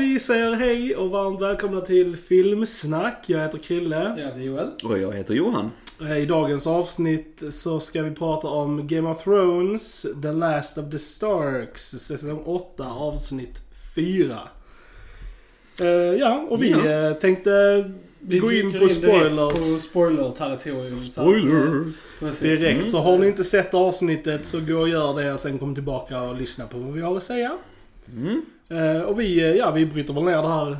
vi säger hej och varmt välkomna till Filmsnack. Jag heter Krille. Jag heter Joel. Och jag heter Johan. Eh, I dagens avsnitt så ska vi prata om Game of Thrones, The Last of the Starks, säsong 8, avsnitt 4. Eh, ja, och vi Ja. eh, tänkte Vi gå in på direkt spoilers På spoiler-territorium. så att, Spoilers! precis. direkt. Så har ni inte sett avsnittet så gå och gör det och sen kom tillbaka och lyssna på vad vi har att säga. Mm. Eh, och vi, eh, ja, vi bryter väl ner det här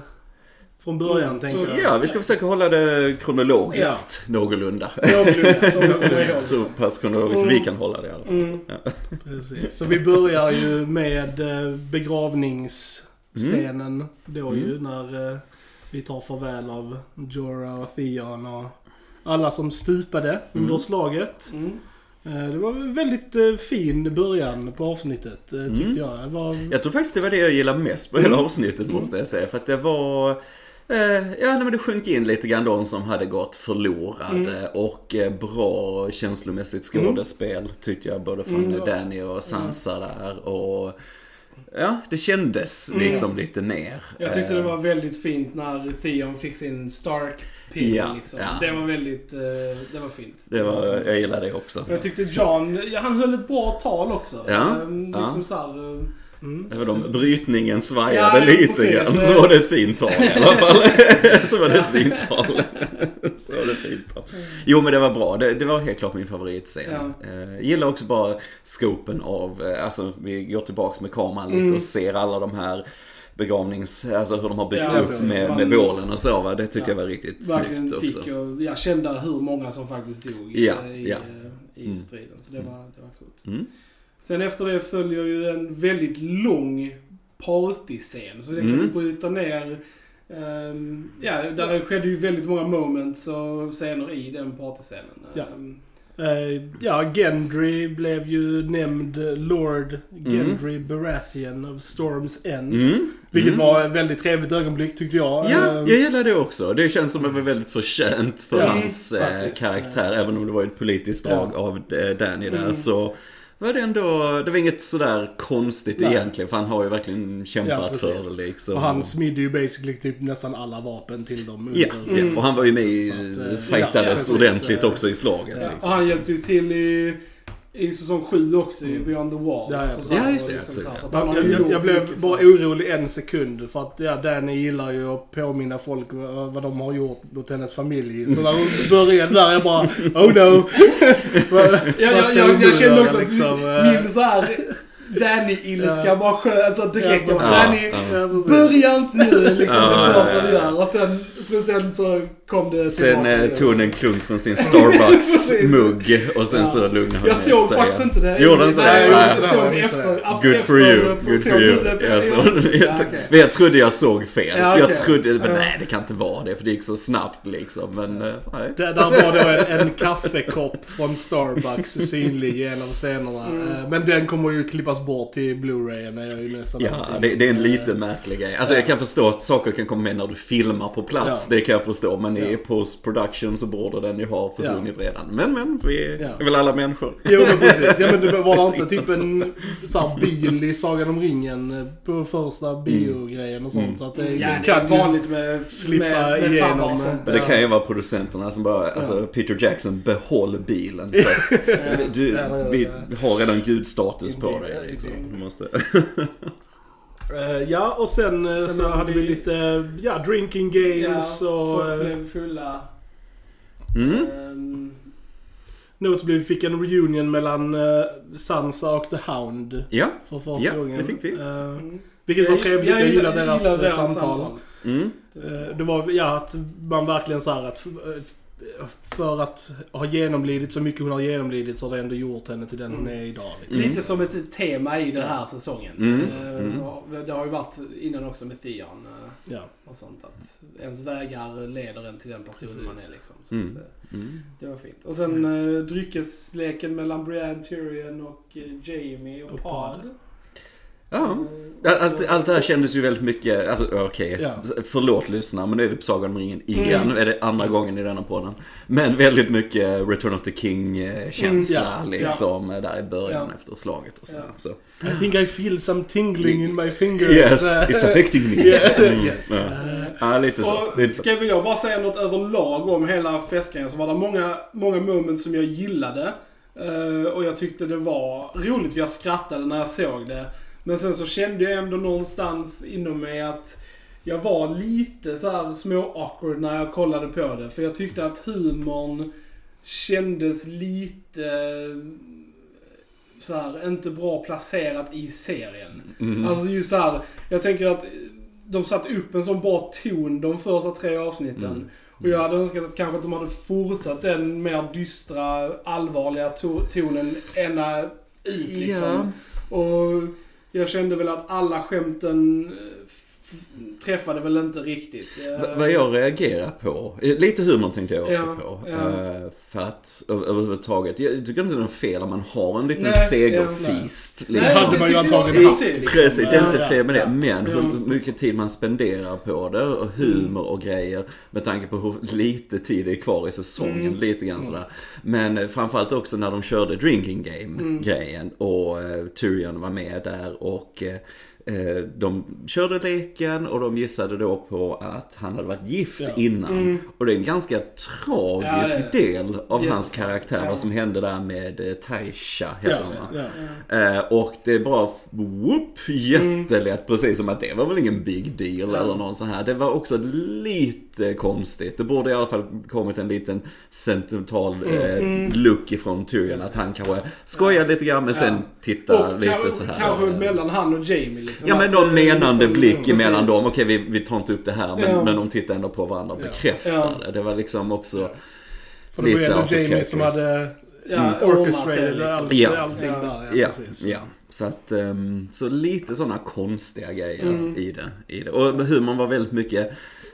från början Mm, tänker jag. Ja, vi ska försöka hålla det kronologiskt någorlunda. Någorlunda, så pass kronologiskt vi kan hålla det i alla fall. Mm. Ja. Precis. Så vi börjar ju med eh, begravningsscenen då ju Mm. när vi tar farväl av Jorah och Theon och alla som stupade under Mm. slaget. Mm. Eh, Det var en väldigt eh, fin början på avsnittet eh, tyckte Mm. jag. Var, Jag tror faktiskt det var det jag gillade mest på hela Mm. avsnittet Mm. måste jag säga. För att det var... Eh, ja, men det sjönk in lite grann de som hade gått förlorade Mm. och eh, bra känslomässigt skådespel tyckte jag både från Mm. Danny och Sansa där och Ja, det kändes Mm. liksom lite mer. Jag tyckte det eh, var väldigt fint när Theon fick sin Stark pin Ja, liksom. ja. Det var väldigt, eh, det var fint. Det var, jag gillar det också. Jag tyckte John, ja, han höll ett bra tal också. Ja, ja. Liksom så här, eh, mm. Även om brytningen svajade Ja, lite precis. grann så var det ett fint tal i alla fall. så var det ett fint tal. så var det fint tal. Jo men det var bra. Det, det var helt klart min favoritscen. Ja. Eh, gillar också bara skopen av, eh, alltså vi går tillbaks med kameran lite Mm. och ser alla de här begravnings, alltså hur de har byggt Ja, upp med, med bålen och så va. Det tyckte Ja. jag var riktigt verkligen snyggt fick också. och jag kände hur många som faktiskt dog i, Ja, i, ja. eh, i Mm. striden. Så det var, det var coolt. Mm. Sen efter det följer ju en väldigt lång partyscen. Så det kan Mm. vi bryta ner. ehm, ja, där skedde ju väldigt många moments och scener i den partyscenen. Ja. Ehm, Eh, ja, Gendry blev ju nämnd Lord Gendry Baratheon of Storm's End. Mm. Vilket Mm. var ett väldigt trevligt ögonblick tyckte jag. Ja, Eh, jag gillar det också. Det känns som att det var väldigt förtjänt för Ja, hans eh, faktiskt. karaktär. Även om det var ett politiskt drag Ja. av eh, Danny där Mm. så var det ändå, det var inget sådär konstigt Nej. egentligen. För han har ju verkligen Ja, kämpat precis. för det liksom. Och han smidde ju basically typ nästan alla vapen till dem under... Ja, ja, och han var ju med i, att, eh, fightades ja, ordentligt också i slaget. ja. liksom. och han hjälpte ju till i, i säsong 7 också, i Mm. Beyond the Wall. Ja, ja, Så så här, Ja, just det, liksom så så Jag, jag, blev bara orolig en sekund för att ja, Danny gillar ju att påminna folk vad de har gjort mot hennes familj. Så när hon började där jag bara oh no. Vad- Ja, jag, jag, jag kände också liksom, att eh? min så här Danny-ilska Ja. bara sköt alltså direkt. Ja, ja, Danny, ja. Börja inte nu liksom Ja, det första ja, du gör. Och sen, men sen så kom det Sen eh, tog hon en klunk från sin. Starbucks-mugg och sen Ja. så lugnade hon Jag ner såg sig faktiskt inte det. Gjorde inte det? jag Nej. just såg efter. jag Good for you, good for you. det? Jag, såg, men jag trodde jag såg fel. Ja, Jag okej. trodde, men nej det kan inte vara det för det gick så snabbt liksom. Men eh, nej. Där, där var då en, en kaffekopp från Starbucks synlig i en av scenerna. Mm. Eh, Men den kommer ju klippas bort till Blu-rayen är jag ju nästan Ja, det, det är en Eh, lite märklig grej. Alltså jag kan förstå att saker kan komma med när du filmar på plats. Ja. Det kan jag förstå. Men i post-production så borde den ju ha försvunnit redan. Men men, vi Ja. är väl alla människor. Jo men precis. Ja men det var det inte typ en så här, bil i Sagan om ringen eh, på första biogrejen och sånt. Mm. Så att det, Ja, det det är vanligt med, slippa med, med igenom, sånt. Men det kan ju vara producenterna som bara, alltså Peter Jackson, behåll bilen. För att du, vi har redan gudstatus på dig. Liksom. indeed. Du måste... Eh, Ja och sen, eh, Sen så hade vi vi- lite, ja drinking games Ja, och... folk eh, blev fulla. Mm. Ehm, Notably vi fick en reunion mellan eh, Sansa och The Hound. Ja. För första Ja, gången. det fick vi. Eh, mm. vilket var trevligt. Jag, gillar deras, gillar eh, samtal. Mm. Det var, ja, att man verkligen så här att för att ha genomlidit så mycket hon har genomlidit så har det ändå gjort henne till den hon är idag. Liksom. Lite som ett tema i den här säsongen. Mm, Eh, mm. Det har ju varit innan också med Theon eh, Ja. och sånt. Att ens vägar leder en till den personen man är liksom. Så Mm. att, eh, Mm. det var fint. Och sen dryckesleken mellan Brian Tyrion och Jamie och, Och Pod. Pod. Ja. Allt, allt det här kändes ju väldigt mycket, alltså okej, Ja. förlåt lyssnare men nu är vi på Sagan om ringen igen, Mm. är det andra gången i denna podden. Men väldigt mycket Return of the King-känsla Mm, ja, liksom där i början Ja. efter slaget och så. Så. I think I feel some tingling in my fingers. Yes, it's affecting me. Yeah, Mm, yes. ja. Ja, lite så. Och Lite så. ska jag bara säga något överlag om hela festgrejen så var det många, många moments som jag gillade. Eh, och jag tyckte det var roligt, jag skrattade när jag såg det. Men sen så kände jag ändå någonstans inom mig att jag var lite så här små awkward när jag kollade på det. För jag tyckte att humorn kändes lite så här, inte bra placerat i serien. Mm. Alltså just här, jag tänker att de satt upp en sån bra ton de första tre avsnitten. Mm. Och jag hade önskat att kanske att de hade fortsatt den mer dystra, allvarliga to- tonen ända ut liksom. Och jag kände väl att alla skämten eh, träffade väl inte riktigt. Eh, V- Vad jag reagerar på, eh, lite humor tänkte jag också Ja, på. ja. Eh, För att överhuvudtaget, jag tycker inte det är något fel om man har en liten Nej, ja, segerfist. Nej, liksom. hade det man ju antagligen precis, haft. liksom. Precis, det är inte Ja, fel med det. ja. Men Ja. hur mycket tid man spenderar på det och humor och grejer. Med tanke på hur lite tid det är kvar i säsongen. Mm. Lite grann sådär. Men eh, framförallt också när de körde drinking Mm. game-grejen. Och eh, Tyrion var med där och eh, eh, de körde leken och de gissade då på att han hade varit gift Ja. innan. Mm. Och det är en ganska tragisk Ja, del av Yes. hans karaktär. Vad som hände där med eh, Taisha, heter Ja. Eh, och det är bara whoop, jättelätt. Precis som att det var väl ingen big deal eller någon sån här. Det var också lite konstigt. Det borde i alla fall kommit en liten sentimental eh, look ifrån Tyrion. Att han kanske skojar lite grann men sen Ja. tittar och lite kanske, så här. kanske eh, mellan han och Jamie liksom. Ja men någon eh, menande liksom- blick precis. emellan dem. Okej vi, vi tar inte upp det här men, Ja. men de tittar ändå på varandra och Ja. bekräftar Ja. det. Det var liksom också... För det var ju Lite ändå Jamie som hade Ja, mm, orchestrated liksom. allt, Ja. allting Ja. där. Ja, Ja, precis. ja. Så att, ehm, så lite sådana konstiga grejer Mm. i, det, i det. Och humorn var väldigt mycket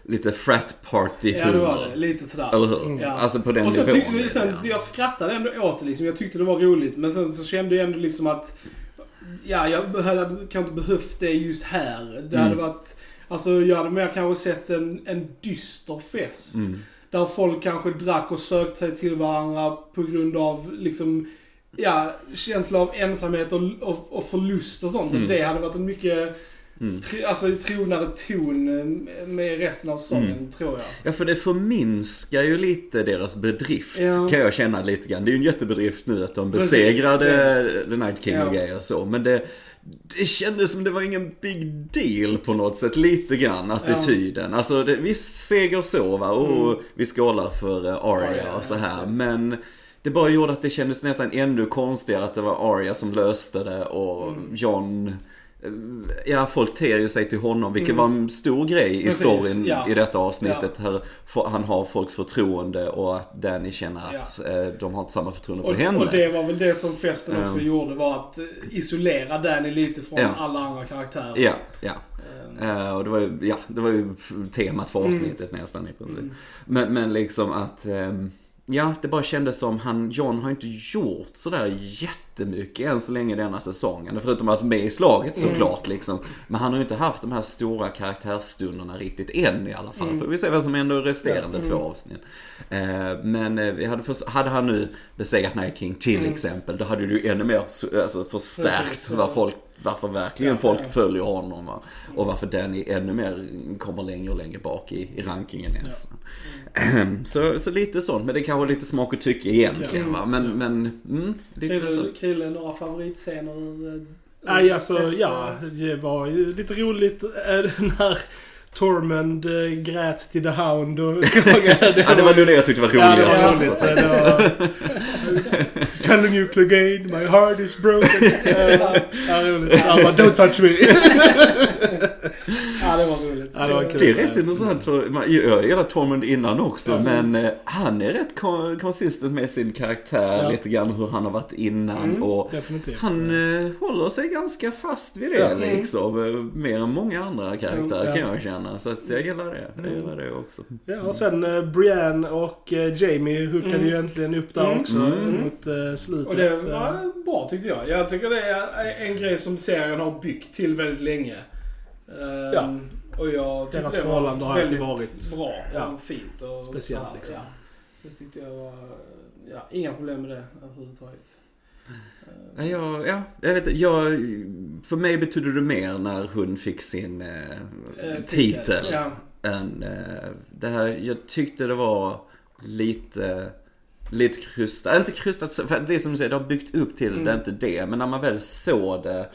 lite frat party Ja, det humor. var det. Lite sådär. Eller hur? Ja. Alltså på den och sen, nivån. sen, ja. så jag skrattade ändå åt det liksom. Jag tyckte det var roligt. Men sen så kände jag ändå liksom att... Ja, jag hade kanske behövt det just här. Det hade Mm. varit... Alltså jag hade mer kanske sett en, en dyster fest. Mm. Där folk kanske drack och sökte sig till varandra på grund av liksom... Ja, känsla av ensamhet och, och, och förlust och sånt. Mm. Det hade varit en mycket... Mm. Tr, alltså tronare ton eh, med resten av säsongen, Mm. tror jag. Ja, för det förminskar ju lite deras bedrift. Ja. Kan jag känna lite grann. Det är ju en jättebedrift nu att de Precis, besegrade The Night King och Ja. grejer och så. Men det, det kändes som det var ingen big deal på något sätt. Lite grann attityden. Alltså det, visst, seger så va. Och Mm. vi skålar för eh, Arya Arya, och så ja, här. precis. Men det bara gjorde att det kändes nästan ännu konstigare att det var Arya som löste det och Mm. John Ja, folk ter ju sig till honom, vilket Mm. var en stor grej i Precis, storyn ja. i detta avsnittet. Här, för- han har folks förtroende och att Danny känner att eh, de har inte samma förtroende för Och, henne. och det var väl det som festen också Ja. gjorde, var att eh, isolera Danny lite från Ja. alla andra karaktärer. Ja, ja. Eh, och det var, ju, ja, det var ju temat för avsnittet nästan i princip. Mm. Men, men liksom att, ehm, ja det bara kändes som han, John har inte gjort sådär jättemycket än så länge denna säsongen. Förutom att med i slaget Mm. såklart liksom. Men han har ju inte haft de här stora karaktärsstunderna riktigt än i alla fall. Mm. För vi ser vad som händer i resterande Mm. två avsnitt. Eh, men eh, vi hade, förs- hade han nu besegrat Night King till Mm. exempel, då hade du ju ännu mer så- alltså, förstärkt vad folk varför verkligen Ja, folk ja. följer honom va? Och varför Danny ännu mer kommer längre och längre bak i, i rankingen nästan. Så, så lite sånt, men det kanske är lite smak och tycke egentligen va. Men, Ja. men mm, lite. Krille, några favoritscener eh, Nej, alltså ja, det var ju lite roligt eh, när Tormund eh, grät till The Hound och klagade. Ja, det var nog det jag tyckte var Ja, roligast var också. Det var... Telling you Clegane, my heart is broken. Ja, roligt. Han bara, don't touch me. Ja, det var roligt. Ja, det var kul. Det är rätt intressant för man- jag gillar Tormund innan också Ja. men eh, han är rätt kon- konsistent med sin karaktär, Ja. lite grann hur han har varit innan Mm, och Definitivt. han eh, håller sig ganska fast vid det Ja. liksom. eh, Mer än många andra karaktärer kan jag känna. Så att jag gillar det. Jag gillar det också. Ja, och sen eh, Brienne och eh, Jamie hookade Mm. ju äntligen upp där Mm. också Mm. mot eh, slutet. Och det var bra tyckte jag. Jag tycker det är en grej som serien har byggt till väldigt länge. Ehm, Ja. Och jag Deras det förhållande har alltid varit- bra ja, och fint. Och speciellt, här, liksom. Ja. Det tyckte jag var... Ja, inga problem med det överhuvudtaget. Ja, jag, ja, jag vet jag, för mig betydde det mer när hon fick sin eh, Eh, titel. Ja. än eh, det här, jag tyckte det var lite, lite krystat, inte krystat, för det är som du säger, det har byggt upp till det, det är inte det, men när man väl såg det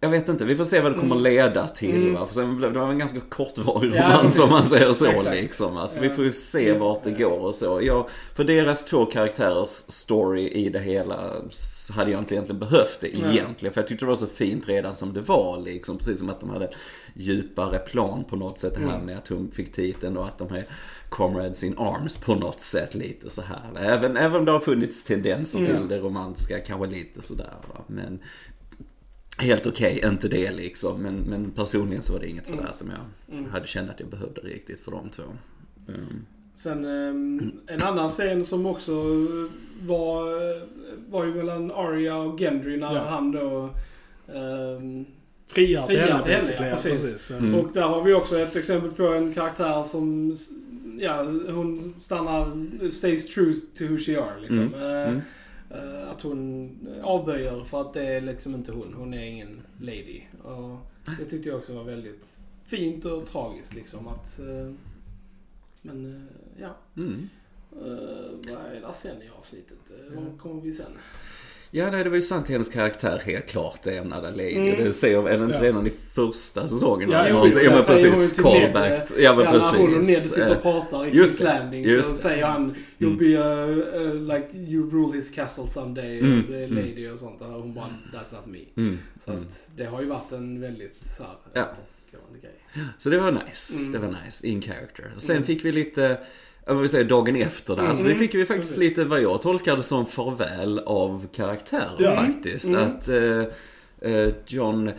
jag vet inte, vi får se vad det kommer leda till Mm. va. För sen det var en ganska kortvarig Ja, romans om man säger så Exakt. liksom. Alltså, Ja. Vi får ju se vart det går och så. Jag, för deras två karaktärers story i det hela hade jag inte egentligen behövt det egentligen. För jag tyckte det var så fint redan som det var liksom. Precis som att de hade djupare plan på något sätt. Det här Mm. med att hon fick titeln och att de är comrades in arms på något sätt lite så här. Även, även om det har funnits tendenser Mm. till det romantiska, kanske lite sådär va. Men helt okej, inte det liksom. Men, men personligen så var det inget sådär Mm. som jag Mm. hade känt att jag behövde riktigt för de två. Mm. Sen ehm, en annan scen som också var, var ju mellan Arya och Gendry när Ja. han då... ehm, friar till henne till henne, basically, ja, precis. precis. Mm. Och där har vi också ett exempel på en karaktär som... Ja, hon stannar... Stays true to who she are liksom. Mm. Eh, Mm. Eh, att hon avböjer för att det är liksom inte hon. Hon är ingen lady. Och det tyckte jag också var väldigt fint och tragiskt liksom att... eh, men eh, ja. Mm. Vad är det sen i avsnittet? Vad kommer vi sen? Ja, nej, det var ju sant. Hennes karaktär helt klart är ämnade Lady. Mm. Det ser inte Ja. redan i första säsongen. Ja, jo, ja, men ju precis. Ned, Callback. eh, Ja, men Ja, precis. när hon och Ned sitter och Eh, pratar i just King's Landing just så säger han You'll Mm. be a, a, like you rule his castle someday Mm, the mm. lady och sånt. Och hon bara That's not me. Mm. Så Mm. att det har ju varit en väldigt så här, Ja. grej. Så det var nice. Mm. Det var nice. In character. Sen Mm. fick vi lite, jag vill säga dagen efter där. Så vi Mm. fick ju faktiskt Precis. lite vad jag tolkade som farväl av karaktärer faktiskt. Mm. Att eh, eh, John, eh,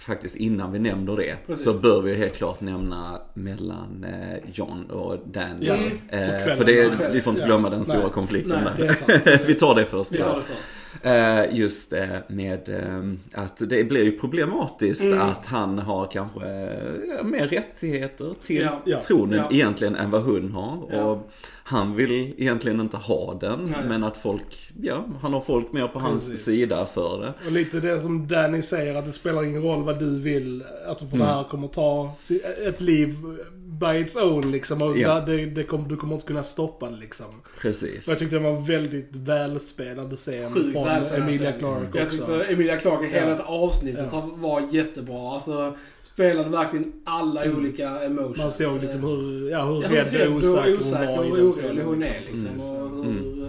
faktiskt innan vi nämner det, Precis. så bör vi helt klart nämna mellan eh, John och Danny. Ja, på Eh, för det, Ja. vi får inte Ja. glömma den stora Nej. konflikten Nej, där. vi tar det först. Vi ja. tar det först. Eh, just med att det blir ju problematiskt Mm. att han har kanske mer rättigheter till Ja, ja, tronen ja. egentligen än vad hon har. Ja. Och han vill egentligen inte ha den, Nej. men att folk, ja, han har folk mer på hans Precis. sida för det. Och lite det som Danny säger, att det spelar ingen roll vad du vill. Alltså för Mm. det här kommer ta ett liv by its own liksom. Och Ja. det, det kommer, du kommer inte kunna stoppa det liksom. Precis. Och jag tyckte det var en väldigt välspelad scen Sjukt från Emilia scen. Clarke Jag också. tyckte Emilia Clarke, hela Ja. avsnittet Ja. var jättebra. Alltså, spelade verkligen alla Mm. olika emotions. Man såg liksom hur, ja, hur Ja, rädd och osäker, hon var i den orolig scenen. hon liksom. är liksom. Mm. Och hur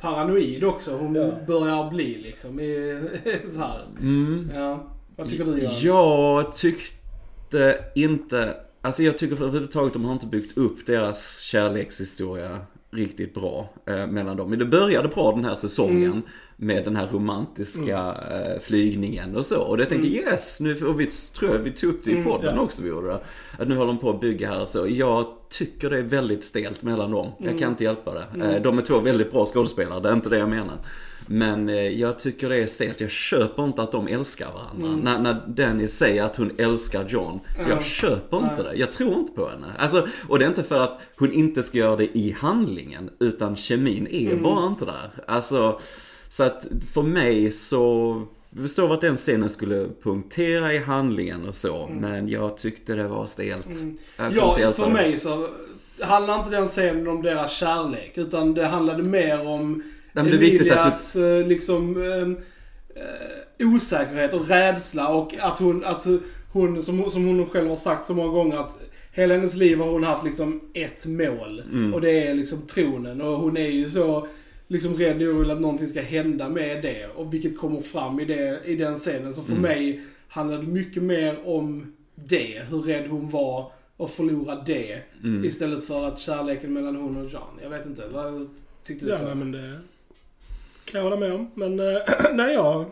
paranoid också hon Ja. börjar bli liksom. I, så här. Mm. Ja. Vad tycker du Göran? Jag tyckte inte, alltså jag tycker för överhuvudtaget de har inte byggt upp deras kärlekshistoria riktigt bra eh, mellan dem. Men det började bra den här säsongen Mm. med den här romantiska eh, flygningen och så. Och jag tänkte Mm. yes, nu, och vi tror jag vi tog upp det i Mm, podden ja. också vi gjorde det. Att nu håller de på att bygga här så. Jag tycker det är väldigt stelt mellan dem. Jag Mm. kan inte hjälpa det. Mm. Eh, de är två väldigt bra skådespelare, det är inte det jag menar. Men eh, jag tycker det är stelt. Jag köper inte att de älskar varandra. Mm. När, när Danny säger att hon älskar John. Ja. Jag köper inte Nej. det. Jag tror inte på henne. Alltså, och det är inte för att hon inte ska göra det i handlingen. Utan kemin är Mm. bara inte där. Alltså, så att för mig så... Jag förstår att den scenen skulle punktera i handlingen och så. Mm. Men jag tyckte det var stelt. Mm. Ja, för mig så handlar inte den scenen om deras kärlek. Utan det handlade mer om Nej, men det är viktigt att Emilias eh, liksom eh, eh, osäkerhet och rädsla och att hon, att hon som, som hon själv har sagt så många gånger att hela hennes liv har hon haft liksom ett mål. Mm. Och det är liksom tronen. Och hon är ju så liksom rädd och orolig att någonting ska hända med det. Och vilket kommer fram i, det, i den scenen. Så för Mm. mig handlade mycket mer om det. Hur rädd hon var att förlora det. Mm. Istället för att kärleken mellan hon och John. Jag vet inte. Vad tyckte du? Ja, nej, men det kan jag hålla med om. Men eh, nej, jag...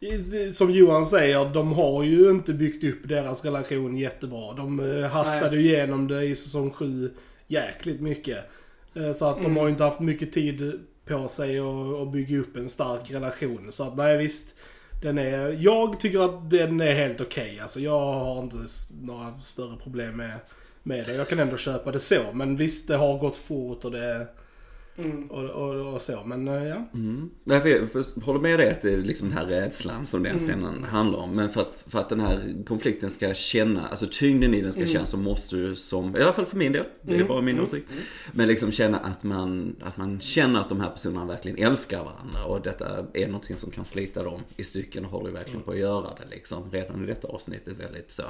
i- Som Johan säger, de har ju inte byggt upp deras relation jättebra. De eh, hastade ju igenom det i säsong 7 jäkligt mycket. Eh, Så att de Mm. har ju inte haft mycket tid på sig att, bygga upp en stark relation. Så att nej visst, den är... Jag tycker att den är helt okej. Alltså jag har inte några större problem med, med det. Jag kan ändå köpa det så. Men visst, det har gått fort och det... Mm. Och, och, och så, men eh, ja. Mm. Nej, för jag för- håller med dig att det är liksom den här rädslan som den scenen handlar om. Men för att, för att den här konflikten ska känna, alltså tyngden i den ska kännas så måste du som, i alla fall för min del, det är bara min åsikt. Men liksom känna att man, att man känner att de här personerna verkligen älskar varandra. Och detta är någonting som kan slita dem i stycken och håller verkligen på att göra det liksom. Redan i detta avsnittet väldigt så.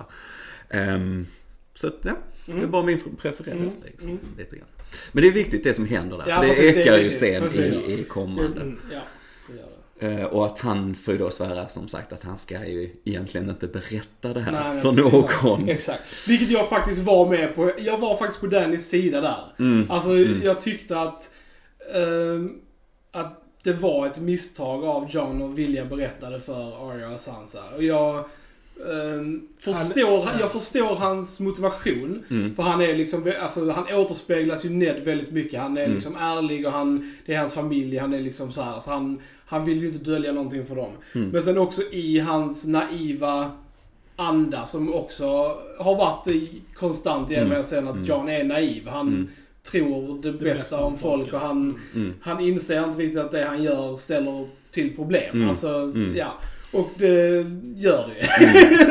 Ehm, så att, ja, det är bara min preferens liksom. Lite grann. Men det är viktigt det som händer där. Ja, för det precis, det ekar ju viktigt. sen Precis. i, i kommande. Mm, ja, det gör det. Eh, Och att han får ju då svära som sagt att han ska ju egentligen inte berätta det här Nej, men för precis. någon. Exakt. Vilket jag faktiskt var med på. Jag var faktiskt på Dannys sida där. Mm. Alltså, jag tyckte att... ehm, att det var ett misstag av John att vilja berätta det för Arya och Sansa. Och jag... ehm, förstår, Han- jag förstår hans motivation. Mm. För han är liksom, alltså han återspeglas ju Ned väldigt mycket. Han är Mm. liksom ärlig och han, det är hans familj. Han är liksom så här, så han, han vill ju inte dölja någonting för dem. Mm. Men sen också i hans naiva anda som också har varit konstant genom Mm. scenen att John är naiv. Han Mm. tror det, bästa om folk och han, Mm. han inser inte riktigt att det han gör ställer till problem. Mm. Alltså, Mm. ja. Och det gör det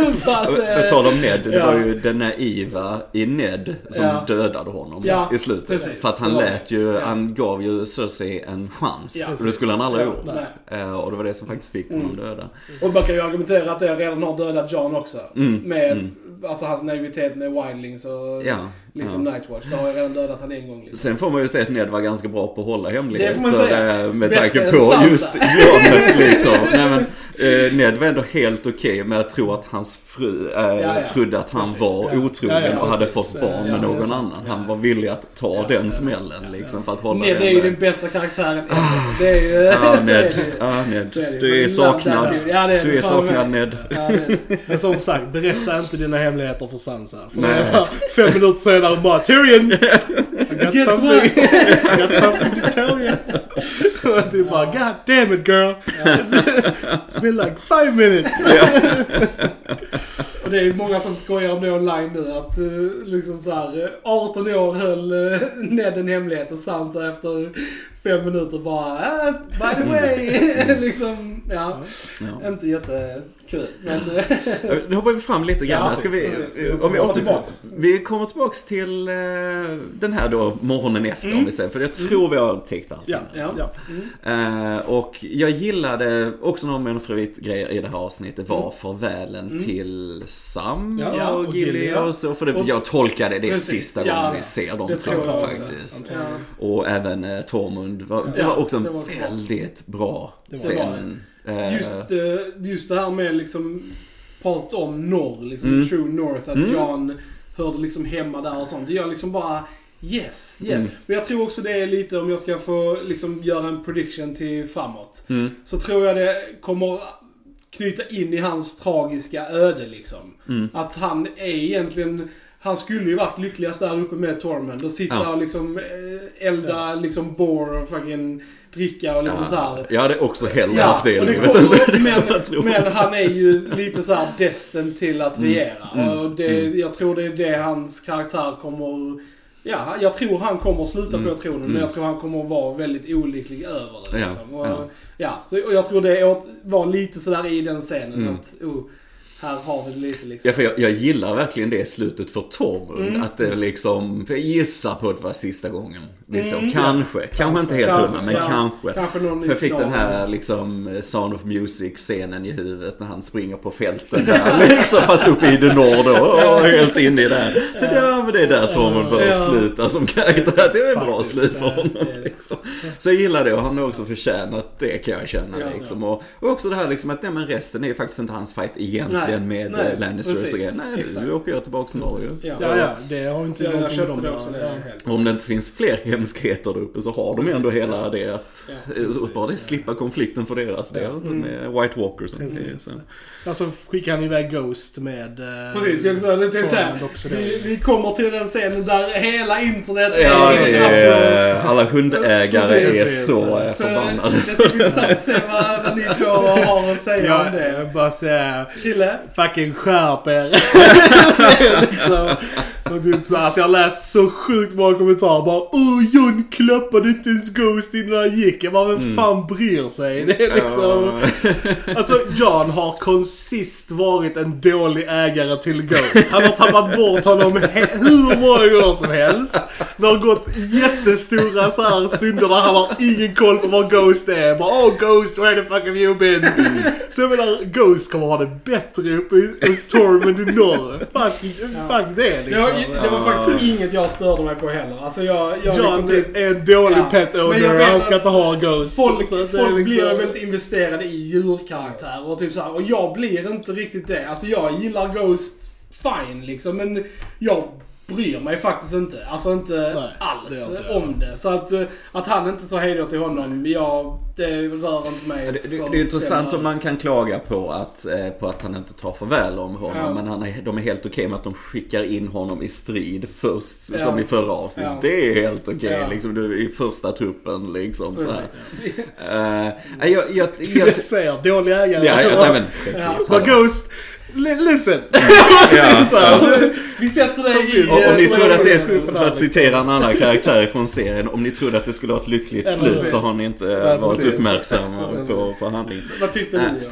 ju. så att, På tal om Ned, det ja. var ju den naiva i Ned som Ja. dödade honom Ja, i slutet. precis. För att han Det lät det. ju, han gav ju Cersei en chans. Och det skulle han aldrig gjort. Eh, Och det var det som faktiskt fick honom döda. Och man kan ju argumentera att det redan har dödat John också. Mm. Med Mm. Alltså, hans naivitet med Wildlings och Ja. liksom ja. Nightwatch. Det har ju redan dödat han en gång. Liksom. Sen får man ju säga att Ned var ganska bra på att hålla hemligheter. Det får man säga. eh, Med tanke på Sansa. just John liksom. Nej, men, eh, Ned var ändå helt okej med att tro att hans fru eh, ja. trodde att han Precis, var ja. otrogen Ja, ja, och hade fått barn Ja, med ja, någon sant. annan. Han Ja. var villig att ta Ja, den ja, smällen ja, liksom för att hålla Ned är ju den bästa karaktären ever. Det är ju... Ja, så är det Ned. Ja, Ned. Du är saknad. Ja, Du är saknad. Ned. Ja, Men som sagt, berätta inte dina hemligheter för Sansa. För Nej. fem minuter senare bara Tyrion! I got Guess something, what? I got something to tell you. Och du bara God damn it girl! It's been like five minutes! Och det är många som skojar om det online nu att eh, liksom så här, eh, 18 år höll uh, Ned en hemlighet och Sansa efter fem minuter bara ah, by the way. liksom, ja. Ja. Inte jättekul. Men eh, Nu hoppar vi fram lite grann. Ja. Ska vi, precis. om vi åter, tillbaks. Vi kommer tillbaks till eh, den här då morgonen efter om vi säger. För jag tror vi har täckt allt. Ja, ja. ja. Mm. Eh, och jag gillade också några mina favoritgrejer i det här avsnittet var farvälen till Sam Ja, och, och Gilly och så. För det, Och- jag tolkade det Precis. sista gången vi ser dem tror jag faktiskt. Och även eh, Tormund. Var, det var också en det var bra. väldigt bra Det var scen. Just, eh, just det här med liksom prat om norr, liksom Mm. True North, att Mm. John hörde liksom hemma där och sånt. Det gör liksom bara Yes, yes. Mm. Men jag tror också det är lite, om jag ska få liksom göra en prediction till framåt. mm, Så tror jag det kommer knyta in i hans tragiska öde liksom. mm. Att han är egentligen... Han skulle ju varit lyckligast där uppe med Tormund och sitta Ja. och liksom eh, elda liksom bor och fucking dricka och liksom så här. Jag hade också hellre Ja, haft det i och det livet. kommer- Alltså, det men, men han är ju lite så här destined till att Mm, regera. mm, och det, mm. jag tror det är det hans karaktär kommer... Ja, jag tror han kommer sluta Mm, på tronen, mm. men jag tror han kommer vara väldigt olycklig över det. Ja, Liksom. Och, ja. ja. så, och jag tror det var lite sådär i den scenen Mm. att, oh, här har vi det lite liksom. Ja, för jag, jag gillar verkligen det slutet för Tormund. Mm. Att det liksom, för jag gissar på att det var sista gången vi såg. Mm, kanske. Kanske inte helt hundra, men ja. kanske. Kanske någon För jag fick den här liksom Sound of Music-scenen i huvudet när han springer på fälten där liksom. Fast uppe i the norr då. Och helt inne i det. Så ja, men det är där Tormund bör Ja. sluta som karaktär. Det är ett bra slut för honom. Liksom. Så jag gillar det och han har också förtjänat det kan jag känna. Liksom. Och, och också det här liksom att nej, men resten är ju faktiskt inte hans fight egentligen Nej, med nej, nej, Lannisters precis, och grejer. Nej, nu exakt. åker jag tillbaka till Norge. Ja. Ja, ja, det har inte Ja, jag någonting med köpte det också. Det är. Och om det inte finns fler hemskheter där uppe så har de ändå hela det att Ja, eh, bara det slippa konflikten för deras del med White Walkers. Precis. Alltså skickar han iväg Ghost med... eh, Precis, jag sa det då. vi, vi kommer till den scenen där hela internet Ja, är är, alla hundägare är Precis, så så- eh, Så förbannade. det ska bli intressant att se vad, ni två har att säga Ja, om det. jag bara säga... Krille? Fucking skärp er. Liksom, och typ, alltså jag har läst så sjukt många kommentarer bara Åh John klappade inte ens Ghost innan han gick. Jag bara, vem fan bryr sig? Det är liksom... Alltså John har konsist varit en dålig ägare till Ghost. Han har tappat bort honom hur många gånger som helst. Det har gått jättestora så här stunder där han har ingen koll på var Ghost är. Bara oh Ghost, where the fuck have you been? Så jag menar, Ghost kommer ha det bättre uppe i hos Tormund i norr. Fuck, fuck det Det liksom. Det var faktiskt inget jag störde mig på heller. Alltså jag, jag John liksom typ, är en dålig Ja. pet owner, han ska inte ha Ghost. Folk, folk liksom- blir väldigt investerade i djurkaraktärer och typ så här, Och jag blir inte riktigt det. Alltså jag gillar Ghost fine liksom, men jag bryr mig faktiskt inte. Alltså inte det alls jag. om det. Så att, eh, att han inte sa hejdå till honom, ja, det rör inte mig. Det, det, det är intressant om man kan klaga på att, eh, på att han inte tar farväl om honom. Ja. Men han är, de är helt okej med att de skickar in honom i strid först. Ja. Som i förra avsnittet. Ja. Det är helt okej. Ja. Liksom, du är i första truppen liksom. Så här. Eh, jag, jag, jag, Jag säger dålig ägare. ja, ja, nej, men precis. Ja. Ghost, listen. Ja, här, Vi sätter Precis. i... Och om ni eh, trodde att det skulle, för att citera en annan karaktär från serien, om ni trodde att det skulle ha ett lyckligt slut så har ni inte Ja, varit precis. uppmärksamma Precis. på förhandlingen. Vad tyckte Äh. ni?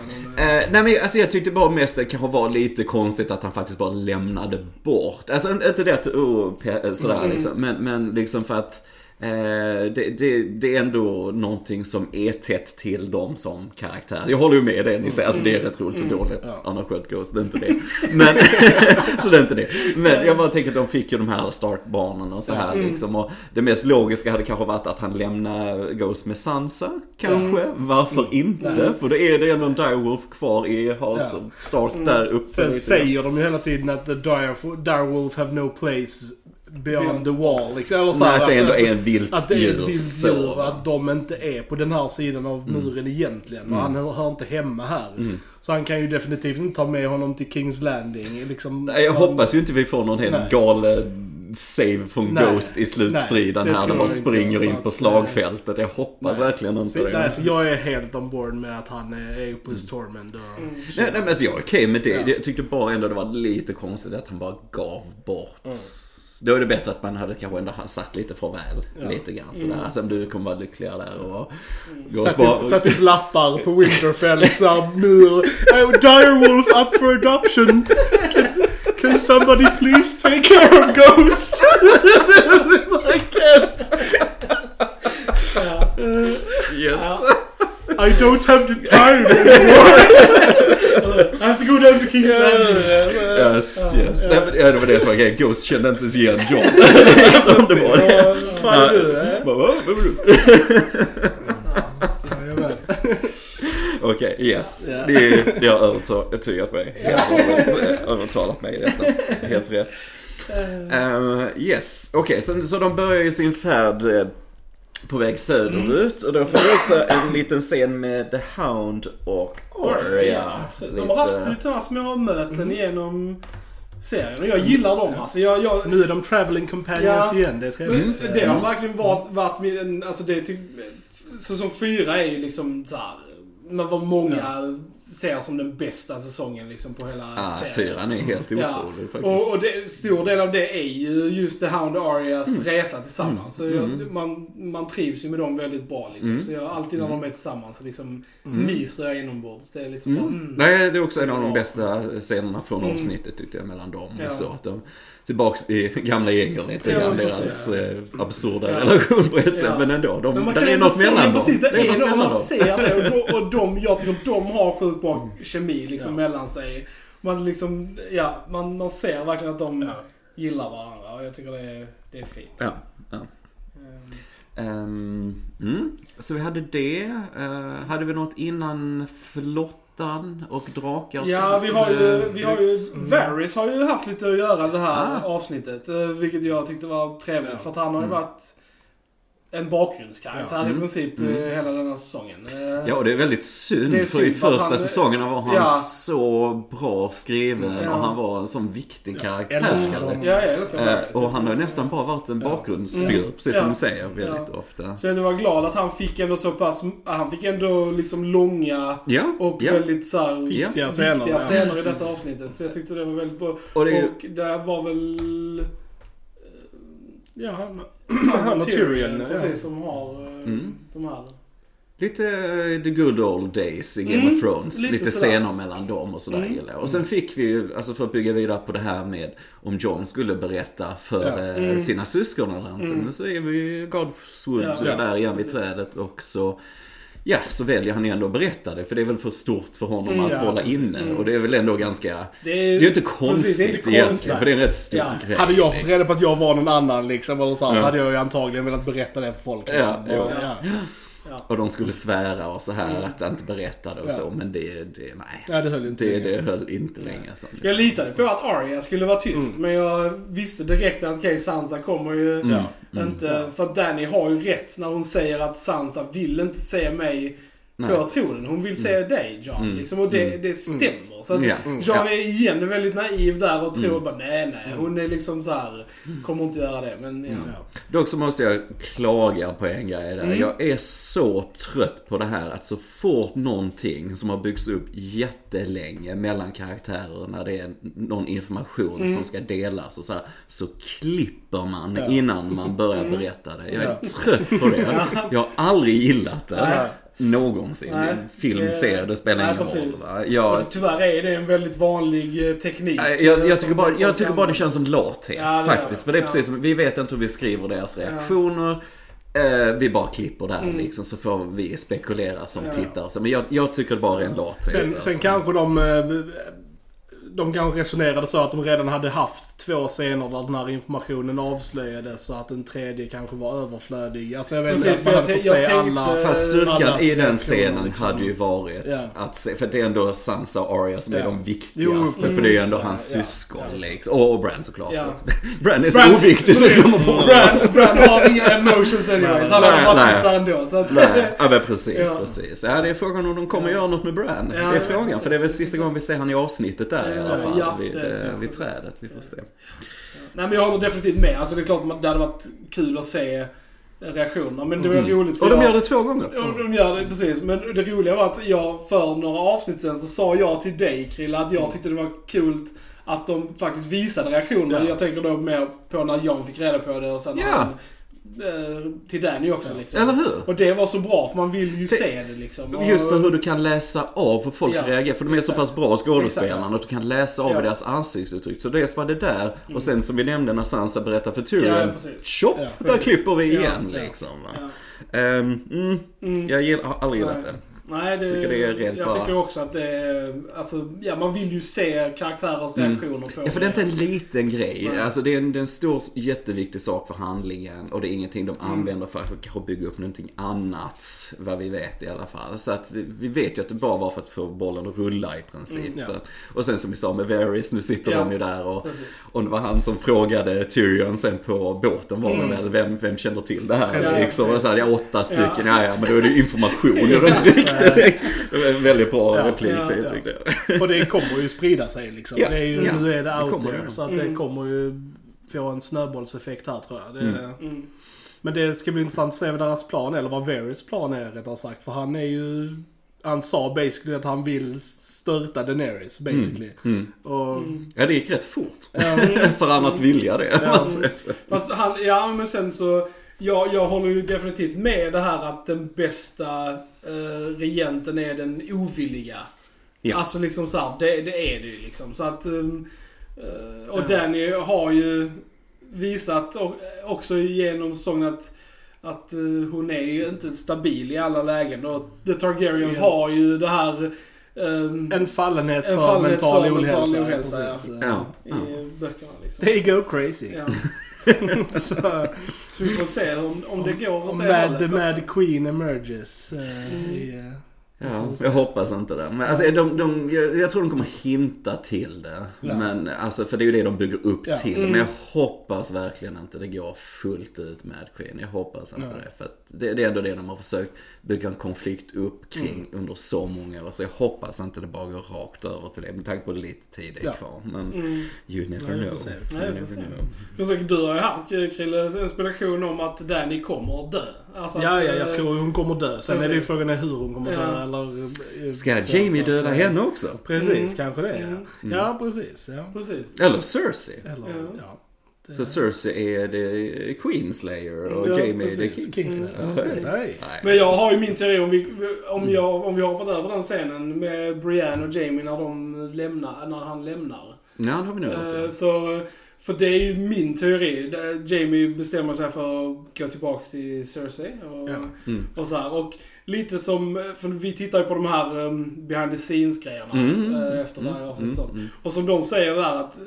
Eh, nej men alltså jag tyckte bara mest det kanske var lite konstigt att han faktiskt bara lämnade bort. Alltså inte det att, oh, sådär Mm. liksom. Men, men liksom för att eh, det, det, det är ändå någonting som är tätt till dem som karaktär. Jag håller ju med det ni säger. Alltså det är rätt roligt hur dåligt Ja. han har skött Ghost. Det är inte det. Men, så det är inte det. Men jag bara tänker att de fick ju de här Stark-barnen och så här liksom. Och det mest logiska hade kanske varit att han lämnar Ghost med Sansa. Kanske. Varför inte? För det är det ändå en Direwolf kvar i House Ja. of Stark där uppe. Sen säger de ju hela tiden att the dire, direwolf have no place beyond the wall. Liksom. Eller så Nej, här, att det ändå är en vilt Att det är ett djur. vilt så, djur, att de inte är på den här sidan av muren egentligen. Och han hör, inte hemma här. Så han kan ju definitivt inte ta med honom till Kings Landing. Liksom, Nej, jag Han- hoppas ju inte vi får någon helt Nej. galen save från Nej. Ghost i slutstriden Nej, här. När man springer in på slagfältet. Jag hoppas Nej. verkligen inte Så, det. nej, så jag är helt on board med att han är, uppe hos Tormund. Och, Mm. Nej, nej men alltså jag är okej med det. Ja. Jag tyckte bara ändå det var lite konstigt att han bara gav bort. Mm. Då är det bättre att man hade kanske ändå satt lite farväl. Ja. Lite grann sådär. Alltså du kommer vara lyckligare där och... Mm. Satt spara- upp, satt upp lappar på Winterfells uh, mur. Uh, Direwolf up for adoption. Can, can somebody please take care of Ghost? I can't. Yes. I don't have the time anymore. I have to go down to Kings Landing. Yes, yes. Nej, men, ja, det var det som var grejen. Ghost kände inte ens igen John. liksom, det var det. Vad fan är du? eh? Okej, yes. Ja. Det, det har övertygat mig. Helt övertalat mig i detta. Helt rätt. Eh, yes, okej. så, så de börjar ju sin färd eh, på väg söderut. Och då får vi också en liten scen med The Hound och Arya. precis. De har haft lite sådana små möten genom serien och jag gillar dem. Alltså jag, jag, Nu är de traveling companions Ja. igen. Det är trevligt. Det har verkligen varit, varit min, alltså det är typ, säsong fyra är ju liksom så här men vad många ser som den bästa säsongen liksom på hela Ah, serien. fyran är helt Ja. otrolig faktiskt. Och, och det, stor del av det är ju just The Hound och Arias Mm. resa tillsammans. Så jag, man, man trivs ju med dem väldigt bra liksom. Mm. Så jag, alltid när de är tillsammans så liksom myser jag inombords. Det är liksom bara, mm. Nej, det är också en av de bästa scenerna från Mm. avsnittet tyckte jag mellan dem. Ja. Så att de tillbaks i gamla gänger lite Ja, grann, deras eh, absurda Ja. relation på ett sätt. Ja. Men ändå, de, Men kan är något mellan ja, dem. precis, det, Det är något man ser det. Och, de, och de, jag tycker att de har sjukt bra kemi liksom Ja. mellan sig. Man liksom, ja, man, man ser verkligen att de Ja. gillar varandra och jag tycker det är, det är fint. Ja, ja. Ehm, mm. Så vi hade det. Eh, hade vi något innan flottan och drakars Ja, vi har ju, eh, vi har ju, flykt? Varys har ju haft lite att göra det här Ah. avsnittet. eh, Vilket jag tyckte var trevligt. Ja. För att han har ju Mm. varit en bakgrundskaraktär Ja. i Mm. princip Mm. eh, hela den här säsongen. Eh, Ja, och det är väldigt synd, Det är för i synd för att första han- säsongerna var han Ja. så bra skriven Ja. och han var en sån viktig karaktär. Varys. och han har nästan bara varit en bakgrundsfigur, Mm. precis Ja. som du säger väldigt Ja. ofta. Så jag var glad att han fick ändå så pass, han fick ändå liksom långa Ja, och ja. väldigt så här. Viktiga scener. viktiga ja. scener i detta avsnittet. Så jag tyckte det var väldigt bra. Och det Och det var väl... Ja, han, Han och Tyrion. ja. Precis, som har eh, Mm. de här. Lite eh, the good old days i Game Mm, of Thrones. lite Lite, scener mellan dem och sådär Mm. gillar jag. Och sen fick vi ju, alltså för att bygga vidare på det här med om John skulle berätta för Ja. eh, Mm. sina syskon eller inte. Mm. Men så är vi ju Godswood Ja. där igen vid Precis. trädet och så Ja, så väljer han ju ändå att berätta det för det är väl för stort för honom Mm, att ja, hålla precis. inne. Och det är väl ändå ganska... Det är, Det är ju inte precis, konstigt det är inte egentligen, konstigt. för det är en rätt stor Ja. grej. Hade jag fått reda på att jag var någon annan liksom, eller så, Ja. så hade jag ju antagligen velat berätta det för folk. Liksom. ja. Och, ja. Ja. Och de skulle svära och så här Mm. att jag inte berättade och Ja. så, men det, det nej. ja, det höll inte Det, länge. det höll inte länge. Så. Jag litade på att Arya skulle vara tyst, Mm. men jag visste direkt att okej, Sansa kommer ju Mm. Ja. inte... För att Danny har ju rätt när hon säger att Sansa vill inte se mig Nej. på tronen. Hon vill se dig, John. Mm. Liksom, och det, Mm. det stämmer. Så att. Mm. John är igen väldigt naiv där och tror Mm. bara nej, nej. Hon är liksom så här kommer inte göra det. Men ja. Mm. Ja. Dock så måste jag klaga på en grej där. Mm. Jag är så trött på det här att så fort någonting som har byggts upp jättelänge mellan karaktärer när det är någon information Mm. som ska delas och så här, så klipper man Ja. innan man börjar Mm. berätta det. Jag är trött på det. Jag har aldrig gillat det. Någonsin. Nej. Film, Det- serie, det spelar Nej, ingen roll. precis. Va? Och Jag, tyvärr är det en väldigt vanlig eh, teknik. Jag, eh, jag, som tycker bara, jag tycker bara det känns som lathet Ja, faktiskt. För det är Ja. precis vi vet inte hur vi skriver deras reaktioner. Eh, vi bara klipper där Mm. liksom så får vi spekulera som Ja. tittare. Men jag, jag tycker bara det är en lathet. Sen, alltså. sen kanske de... De kanske resonerade så att de redan hade haft två scener där den här informationen avslöjades så att den tredje kanske var överflödig. Alltså jag vet inte, Precis, att man hade fått se alla... Fast styrkan i den scenen liksom. hade ju varit Ja. att se, för det är ändå Sansa och Arya som är Ja. de viktigaste. Jo, för det är ju ändå hans ja. syskon Ja, liksom. Och, och Bran såklart. Ja. Bran är så Bran- oviktig så jag glömmer bort Bran, Bran har inga emotions anyways. Han har bara sitter ändå. Så att, Nej, ja men precis, Ja. precis. Ja, det är frågan om de kommer Ja. göra något med Bran. Ja, det är frågan, inte. för det är väl sista gången vi ser han i avsnittet där Ja, alla fall. ja, vid, det- eh, vid trädet. Vi får se. Nej men jag håller definitivt med. Alltså det är klart att det hade varit kul att se reaktionerna. Men det var Mm. roligt för Och de gör det två gånger. Ja, de gör det precis. Men det roliga var att jag för några avsnitt sen så sa jag till dig Krille att jag tyckte det var kul att de faktiskt visade reaktioner. Ja. Jag tänker då mer på när John fick reda på det och sen Ja. han, eh, till Danny också liksom. Eller hur? Och det var så bra för man vill ju Det- se det liksom. Och- Just för hur du kan läsa av hur folk Ja, reagerar. För de är så exakt. pass bra skådespelarna att du kan läsa av Ja. deras ansiktsuttryck. Så dels var det där. Mm. Och sen som vi nämnde när Sansa berättar för Ja, Tyrion. precis. Tjopp! Ja, där klipper vi Ja, igen ja. liksom. Ja. Ehm, mm, Mm. jag har aldrig gillat det. Nej, det, Tycker det är rent jag bara- tycker också att det är, alltså, ja man vill ju se karaktärers Mm. reaktioner på Ja, för det är inte en liten grej. Nej. Alltså det är en, det är en stor, jätteviktig sak för handlingen. Och det är ingenting de Mm. använder för att kanske bygga upp någonting annat. Vad vi vet i alla fall. Så att vi, vi vet ju att det bara var för att få bollen att rulla i princip. Mm, ja. så, och sen som vi sa med Varys, nu sitter Ja, de ju där och, Precis. och det var han som frågade Tyrion sen på båten var Mm. väl, vem, vem känner till det här? Precis. liksom, och så hade jag åtta stycken, ja. Ja. ja men då är det information. Riktigt. Det en väldigt bra Ja, replik ja, det ja. tyckte jag. Och det kommer ju sprida sig liksom. Ja, det är ju, ja, nu är det out there. Så att Mm. det kommer ju få en snöbollseffekt här tror jag. Det, Mm. Mm. Men det ska bli intressant att se vad deras plan är, eller vad Varys plan är rättare sagt. För han är ju... han sa basically att han vill störta Daenerys basically. Mm. Och, Ja, det gick rätt fort. För han att vilja det. Ja. Fast han, ja men sen så, jag, jag håller ju definitivt med det här att den bästa eh, regenten är den ovilliga. Ja. Alltså liksom så här, det, det är det ju liksom. Så att, ehm, eh, och Ja. Danny har ju visat och, också genom säsongen att att eh, hon är ju inte stabil i alla lägen och The Targaryens Ja. har ju det här ehm, en fallenhet En för fallenhet mental för ohälsa. mental ohälsa, precis. Ja. i böckerna liksom. They go crazy. Så, Så vi får se om, om det går åt det Mad, också. Mad Queen emerges. eh, Mm. i, eh, Ja, jag hoppas inte det. Men alltså, de, de, jag, jag tror de kommer hinta till det. Ja. Men, alltså, för det är ju det de bygger upp Ja. till. Mm. Men jag hoppas verkligen inte det går fullt ut med Queen. Jag hoppas inte Ja. det. För att det, det är ändå det de har försökt bygga en konflikt upp kring under så många år. Så jag hoppas inte det bara går rakt över till det. Med tanke på att lite tid är Ja. kvar. Men Mm. you never know. Nej, You never know. Du har ju haft Krille en spekulation om att Danny kommer att dö. Alltså Ja, att, ja, eh, jag tror hon kommer dö. Sen är det ju precis. frågan är hur hon kommer Ja. dö eller... eh, Ska så- Jamie döda eh, henne också? Precis, Mm. kanske det Mm. ja. Ja, precis. Ja. Precis. Eller Cersei? Eller, Ja. ja. Det- Så Cersei är det Queenslayer och ja, Jamie är precis. King. Kingslayer. Mm. Precis. Nej. Men jag har ju min teori om vi, om jag, om vi hoppar över den scenen med Brienne och Jamie när de lämnar, när han lämnar. Ja, det har vi nog gjort. Eh. Så, för det är ju min teori. Jamie bestämmer sig för att gå tillbaks till Cersei. Och, Ja. Mm. och så här. Och lite som, för vi tittar ju på de här um, behind the scenes grejerna Mm. eh, efter det här Mm. avsnittet. Mm. Mm. Och som de säger där att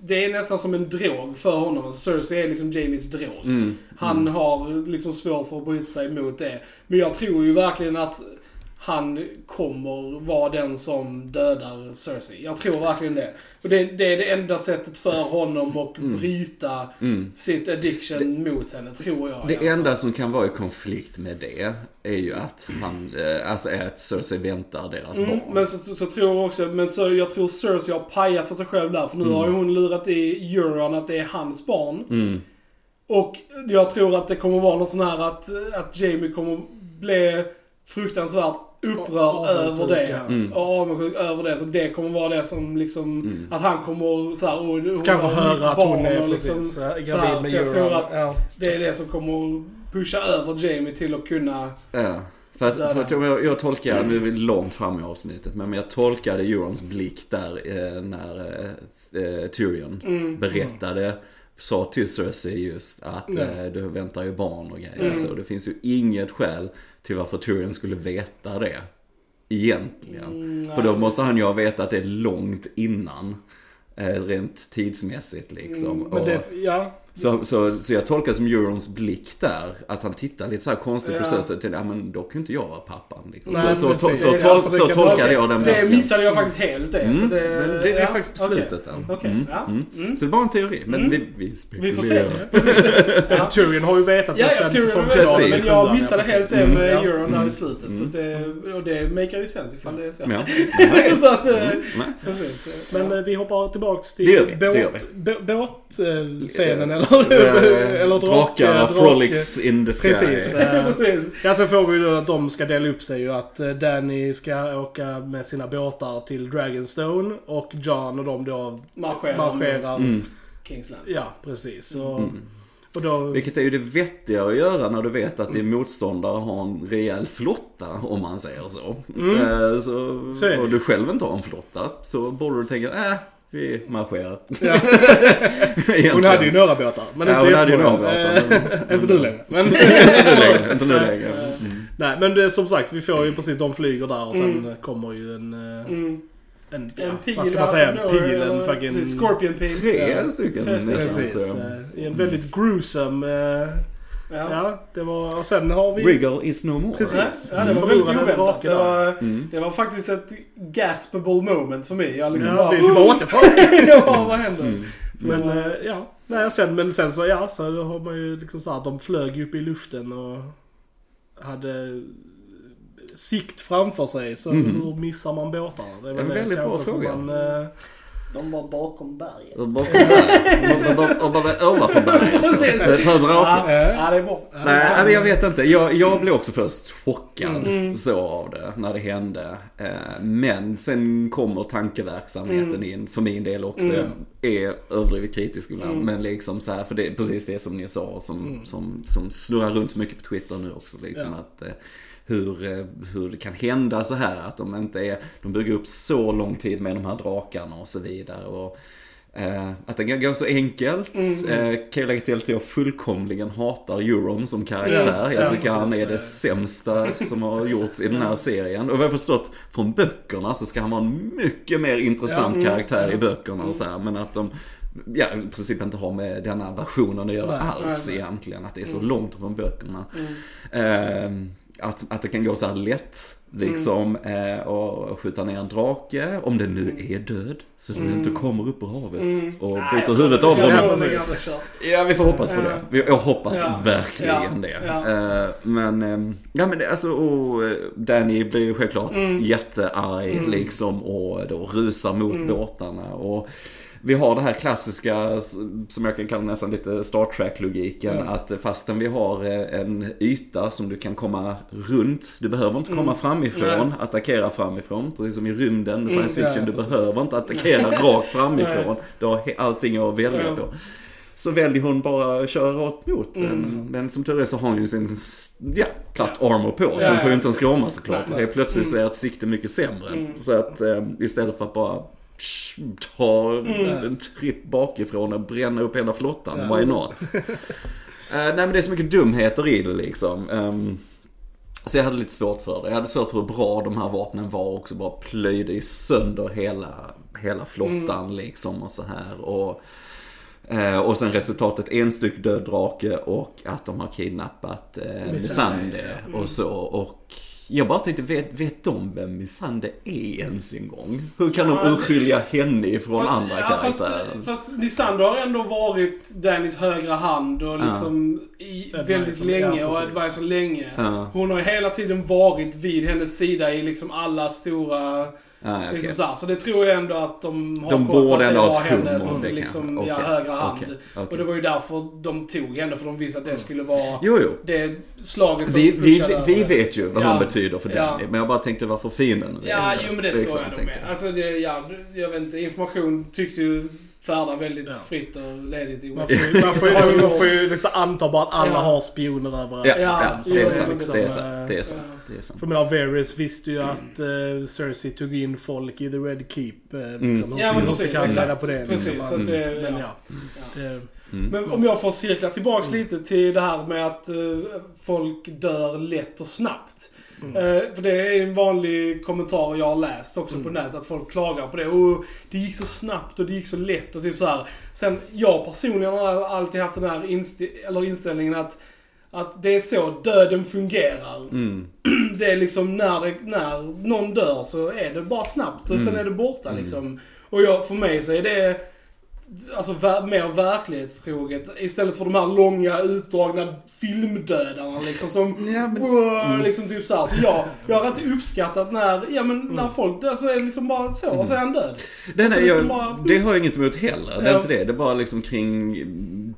det är nästan som en drog för honom. Alltså Cersei är liksom Jamies drog. Mm. Han har liksom svårt för att bryta sig mot det. Men jag tror ju verkligen att han kommer vara den som dödar Cersei. Jag tror verkligen det. Och det, det är det enda sättet för honom att Mm. bryta Mm. sitt addiction mot henne, tror jag. Det enda som kan vara i konflikt med det är ju att han, eh, alltså är att Cersei väntar deras Mm, barn. men så, så, så tror jag också, men så jag tror Cersei har pajat för sig själv där. För nu Mm. har ju hon lurat i Euron att det är hans barn. Mm. Och jag tror att det kommer vara något sån här att, att Jamie kommer bli fruktansvärt upprörd Avundsjuk, över det. Mm. Och avundsjuk över det. Så det kommer vara det som liksom, Mm. att han kommer så här, och hon Kanske höra att barn hon är och liksom, precis eh, så här, gravid med så jag tror att Ja. det är det som kommer pusha över Jamie till att kunna... Ja. För att, för att jag, jag tolkar, nu är vi långt fram i avsnittet, men jag tolkade Eurons blick där eh, när eh, eh, Tyrion Mm. berättade, sa till Cersei just att Ja. eh, du väntar ju barn och grejer. Mm. Så det finns ju inget skäl till varför Tyrion skulle veta det. Egentligen. Mm, För då måste han ju ha vetat det långt innan. Eh, rent tidsmässigt liksom. Mm, Men det, ja. Så, så, så jag tolkar som Eurons blick där, att han tittar lite så här konstigt på Ja. Cersei och tänker, ja men då kan inte jag vara pappan. Liksom. Nej, så, så, så, precis. tol, det så tolkade jag den Det blicken. missade jag faktiskt helt det. Mm, så det, men det, det är ja, faktiskt på okej. slutet där. Okej, Mm, ja. mm. Mm. Så det var en teori, men Mm. vi, vi Vi får se. spekulerar. Ja. Tyrion har ju vetat Ja, det ja, sen Tyrion vet det, men Precis. jag missade Ja, helt precis. det med Ja. Euron där i Mm. slutet. Så Mm. att det, och det makar ju sens ifall det är så. Ja. så att, eh, Mm, nej. precis. Men eh, vi hoppar tillbaks till Det det båtscenen eller, Eh, eller drak, Drakar, drak- frolics in the sky. Precis. eh, precis. Ja, sen får vi ju då att de ska dela upp sig ju. Att eh, Danny ska åka med sina båtar till Dragonstone och John och de då Marscherar, marscherar. Mm. Kingsland. Ja, precis. Och, Mm. och då... Vilket är ju det vettiga att göra när du vet att din motståndare har en rejäl flotta, om man säger så. Mm. Eh, så, Så och du själv inte har en flotta, så borde du tänka, äh, vi marscherar. Ja, hon hade ju några båtar. Men Ja, inte hon hade ju några båtar, Eh, men- Inte nu längre. Men, inte nu längre. Mm. nej, men det, är som sagt, vi får ju precis, de flyger där och sen Mm. kommer ju en... eh, Mm. En, ja, En pil vad ska man säga? En pil, en fucking... Scorpion pil. Tre Ja. stycken Tre nästan. Precis. jag. eh, En väldigt gruesome... eh, Ja. Ja, det var... Och sen har vi... Riggle is no more. Precis. Ja, det var Mm. väldigt oväntat. Det var, Mm. det var faktiskt ett gaspable moment för mig. Jag liksom Ja, bara... vi är bara återför. ja, vad händer? Mm. Men eh, ja, nej, sen, men sen så ja, så då har man ju liksom så här, de flög upp i luften och hade sikt framför sig. Så Mhm. hur missar man båtarna? Det är En väl det väldigt bra fråga. Man, eh, De var bakom berget. Och bakom berget. Och bara ovanför berget. Precis. För draken. Ja, det är bra. Nej, men jag vet inte. Jag, jag blev också först chockad Mm. så av det när det hände. Eh, Men sen kommer tankeverksamheten Mm. in för min del också. Jag är överdrivet kritisk ibland. Mm. Men liksom så här, för det är precis det som ni sa som, som, som snurrar runt mycket på Twitter nu också. Liksom, Ja. att, eh, hur, eh, hur det kan hända så här att de inte är, de bygger upp så lång tid med de här drakarna och så vidare. Och, Eh, att det kan gå så enkelt. Mm. Eh, kan jag lägga till att jag fullkomligen hatar Euron som karaktär. Ja, jag ja, tycker han är det sämsta som har gjorts i den här serien. Och vad jag förstått från böckerna så ska han vara en mycket mer intressant Ja, mm, karaktär i ja. böckerna och så här. Men att de ja, i princip inte har med denna versionen att göra Nej, alls nej, nej. egentligen. Att det är så Mm. långt från böckerna. Mm. Eh, att, att det kan gå så här lätt. Liksom eh, och skjuta ner en drake, om den nu är död. Så den inte kommer upp ur havet Mm. och bryter tror- huvudet av kört. Ja, vi får hoppas på det. Vi- Jag hoppas Ja. verkligen Ja. det. Ja. Eh, Men, eh, ja men det, alltså, och eh, Danny blir ju självklart Mm. jättearg Mm. liksom och då rusar mot Mm. båtarna. Och vi har det här klassiska, som jag kan kalla nästan lite Star Trek-logiken, Ja. att fastän vi har eh, en yta som du kan komma runt, du behöver inte komma Mm. framifrån, attackera framifrån, precis som i rymden med science Mm, fiction, du behöver inte attackera rakt framifrån, du har allting att välja Ja. på. Så väljer hon bara att köra rakt mot den. Mm. Men som tur är så har hon ju sin ja, platt Ja. armor på. Så Ja, hon får ju inte en skråma såklart. Nej, helt plötsligt så är ett sikte mycket sämre. Mm. Så att eh, istället för att bara ta Mm. en tripp bakifrån och bränna upp hela flottan, Ja. why not? Eh, nej men det är så mycket dumheter i det liksom. Ehm, så jag hade lite svårt för det. Jag hade svårt för hur bra de här vapnen var också. Bara plöjde i sönder hela, hela flottan Mm. liksom och så här. Och, eh, och sen resultatet en styck död drake och att de har kidnappat eh, Missande ja. och så. Och jag bara tänkte, vet, vet de vem Missande är ens en gång? Hur kan Ja, de det- urskilja henne från Fast- andra ja, karaktärer? Fast, fast Lysander har ändå varit Dannys högra hand och liksom i Advisor, väldigt ja, länge och advisor länge. Ja. Hon har hela tiden varit vid hennes sida i liksom alla stora... Ah, okej. Liksom så, här. så det tror jag ändå att de har De koll på att det var hennes det liksom, kanske. ja, högra hand. okej, okej. Och det var ju därför de tog henne, för de visste att det skulle vara Jo, jo. det slaget som Vi, vi, vi vet ju vad Ja. hon betyder för Ja. Danny. Men jag bara tänkte varför fienden Ja, jo men det tror exakt jag nog med. Alltså det, ja, jag vet inte, information tycks ju färda väldigt Ja. fritt och ledigt i Man West. får, ju- man får, ju- man får ju liksom anta bara att alla Ja. har spioner överallt. Ja, Ja, liksom. det är sant. liksom, Det är eh, sant. Det är sant. ja. Det är sant. För jag menar, Varys visste ju att uh, Cersei tog in folk i The Red Keep. Uh, liksom, Ja men precis, kan exakt. på det. precis, liksom. så att det, Men ja. ja. Det, Mm. Men om jag får cirkla tillbaks lite till det här med att eh, folk dör lätt och snabbt. Mm. Eh, för det är en vanlig kommentar jag har läst också på nätet, att folk klagar på det. Och det gick så snabbt och det gick så lätt och typ så här. Sen, jag personligen har alltid haft den här inst- inställningen att, att det är så döden fungerar. Mm. Det är liksom när, det, när någon dör så är det bara snabbt och sen Mm. är det borta liksom. Och jag, för mig så är det alltså mer verklighetstroget istället för de här långa utdragna filmdödarna liksom som Ja, men... Wow, liksom typ såhär. Så jag, jag har alltid uppskattat när, ja men när folk dör så är det liksom bara så och så är han död. Så nej, liksom jag, bara- det har jag inget emot heller. Det är Ja. inte det. Det är bara liksom kring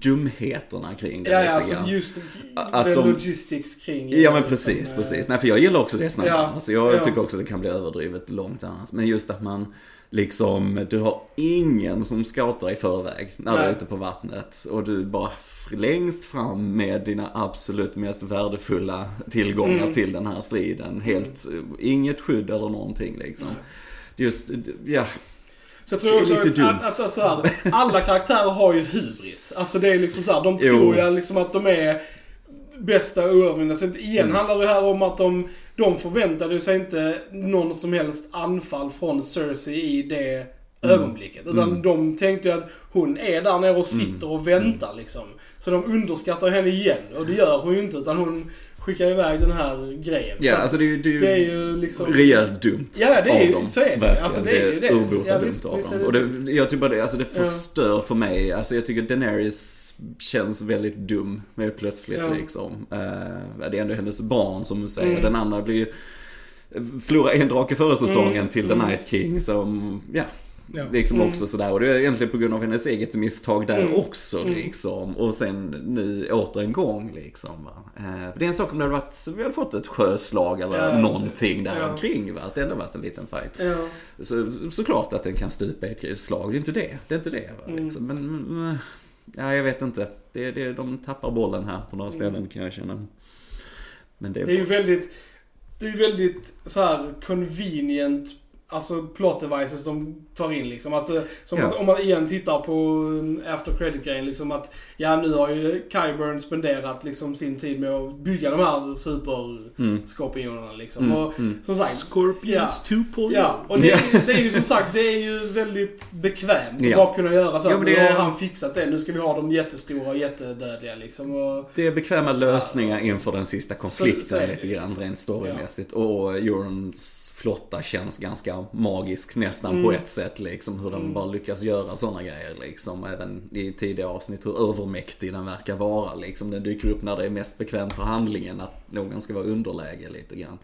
dumheterna kring det Ja, ja, alltså just Att the de- logistics kring Ja men liksom, precis, eh, precis. Nej för jag gillar också det snabbt Ja, annars. Jag ja. tycker också det kan bli överdrivet långt annars. Men just att man liksom, du har ingen som scoutar i förväg när du är Nej. ute på vattnet. Och du bara f- längst fram med dina absolut mest värdefulla tillgångar Mm. till den här striden. Helt, inget skydd eller någonting liksom. Just, ja. Så jag tror också är att, att, att, så här, alla karaktärer har ju hybris. Alltså det är liksom så här, de tror ju liksom att de är bästa och oövervinnliga. Så igen Mm. handlar det här om att de, de förväntade sig inte någon som helst anfall från Cersei i det ögonblicket. Utan Mm. de tänkte ju att hon är där nere och sitter och väntar liksom. Så de underskattar henne igen. Och det gör hon ju inte utan hon skickar iväg den här grejen. Ja, Så alltså det är ju, det är det är ju liksom... rejält dumt Ja, det är av dem. så är det. Alltså, det är ju det. urbota Ja, dumt visst, av visst dem. Och det, jag tycker bara det, alltså det Ja. förstör för mig. Alltså jag tycker Daenerys känns väldigt dum med plötsligt Ja. liksom. Eh, det är ändå hennes barn som du säger. Mm. Den andra blir ju förlora en drake förra säsongen Mm. till The Mm. Night King som, ja. Ja. Liksom Mm. också sådär. Och det är egentligen på grund av hennes eget misstag där Mm. också Mm. liksom. Och sen nu åter en gång liksom. Va? Eh, för det är en sak om det hade varit, vi hade fått ett sjöslag eller Ja, någonting där Ja. omkring va. Att det ändå varit en liten fight. Ja. Så, såklart att den kan stupa i ett slag, det är inte det. Det är inte det. Va? Mm. Liksom. Men, men, ja, jag vet inte. Det, det, de tappar bollen här på några ställen kan jag känna. Men det är, Det är ju väldigt, det är ju väldigt så här convenient, alltså plot devices de tar in liksom. Att, eh, som Ja. att, om man igen tittar på en after credit grejen liksom att, ja nu har ju Kyburn spenderat liksom sin tid med att bygga de här superskorpionerna liksom. Mm, Och mm. som sagt, Scorpions 2.0. Ja, och det, är- det är ju som sagt, det är ju väldigt bekvämt att Ja. bara kunna göra så. Ja, att men nu det- har han fixat det, nu ska vi ha dem jättestora och jättedödliga liksom. Och, Det är bekväma lösningar inför den sista konflikten så det lite grann liksom. rent storymässigt. Och Eurons flotta känns ganska magisk nästan Mm. på ett sätt liksom. Hur de Mm. bara lyckas göra sådana grejer liksom. Även i tidiga avsnitt hur övermäktig den verkar vara liksom. Den dyker upp när det är mest bekvämt för handlingen att någon ska vara underläge lite grann.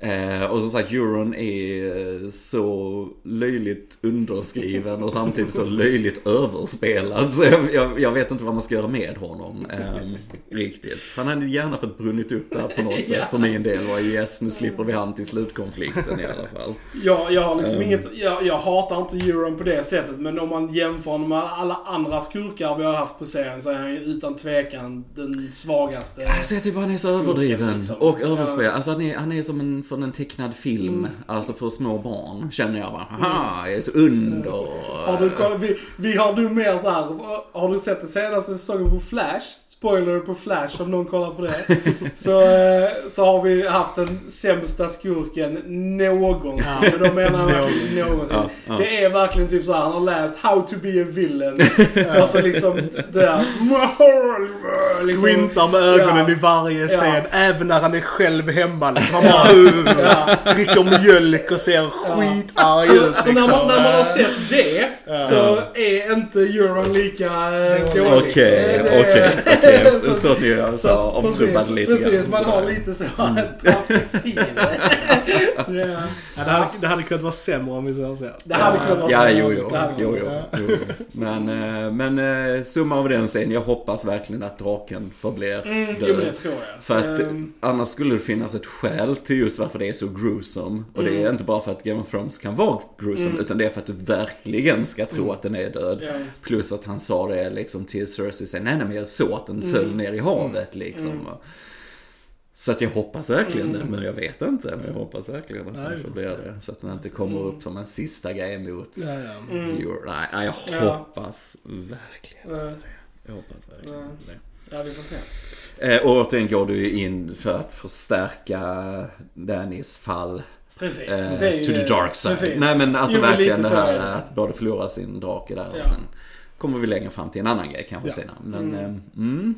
Eh, och som sagt, Euron är så löjligt underskriven och samtidigt så löjligt överspelad. Så jag, jag, jag vet inte vad man ska göra med honom. ehm, riktigt. Han hade gärna fått brunnit upp där på något sätt för min del. Och yes, nu slipper vi han till slutkonflikten i alla fall. jag, jag har liksom Mm. inget, jag, jag hatar inte Euron på det sättet, men om man jämför honom med alla andra skurkar vi har haft på serien så är han ju utan tvekan den svagaste. Alltså jag tycker han är så Skurken, överdriven liksom. och överspelad. Alltså han är, han är som en, från en tecknad film. Mm. Alltså för små barn känner jag bara. Haha, jag är så under. Har du vi, vi har du mer så här, har du sett den senaste säsongen på Flash? Spoiler på Flash om någon kollar på det. så, eh, så har vi haft den sämsta skurken någonsin. Ja. Men då menar jag verkligen Någonsin. någonsin. Ja, ja. Det är verkligen typ så här, han har läst How to be a villain. och så liksom det där. Liksom, Squintar med ögonen Ja. i varje scen, Ja. även när han är själv hemma. Liksom. Han bara uh, Ja. dricker mjölk och ser skitarg Så, ut. så när, man, liksom. när man har sett det så är inte Euron lika eh, dålig. Okej, okej, okej. Jag Så- står ni och så avtrubbad lite precis, grann. Precis, man har lite så perspektiv. ja. Ja, det, hade, det hade kunnat vara sämre om vi säger så. Det hade kunnat vara Ja, så. jo, jo. Jo, jo, jo. Men, eh, men eh, summa av den scenen, jag hoppas verkligen att draken förblir Mm, död. jo, men det tror jag. För att Ehm, annars skulle det finnas ett skäl till just varför det är så gruesome. Och det är Mm. inte bara för att Game of Thrones kan vara gruesome, Mm. utan det är för att du verkligen ska tro Mm. att den är död. Plus att han sa det liksom till Cersei, nej nej men jag såg att den Mm. föll ner i havet liksom. Mm. Så att jag hoppas verkligen Mm. det, men jag vet inte. Men jag hoppas verkligen att den se. det. Så att den inte kommer upp som en sista grej mot Ja, ja. Mm. Nej, jag Ja. hoppas verkligen Eh, Jag hoppas verkligen Ja. det. Ja, vi får se. Eh, och återigen går du in för att förstärka Dannys fall Precis. eh, ju to the dark side. Precis. Nej men alltså Jo, verkligen det här att både förlora sin drake där Ja. och sen kommer vi längre fram till en annan grej kanske Ja. senare. Men Mm. mm. Mm,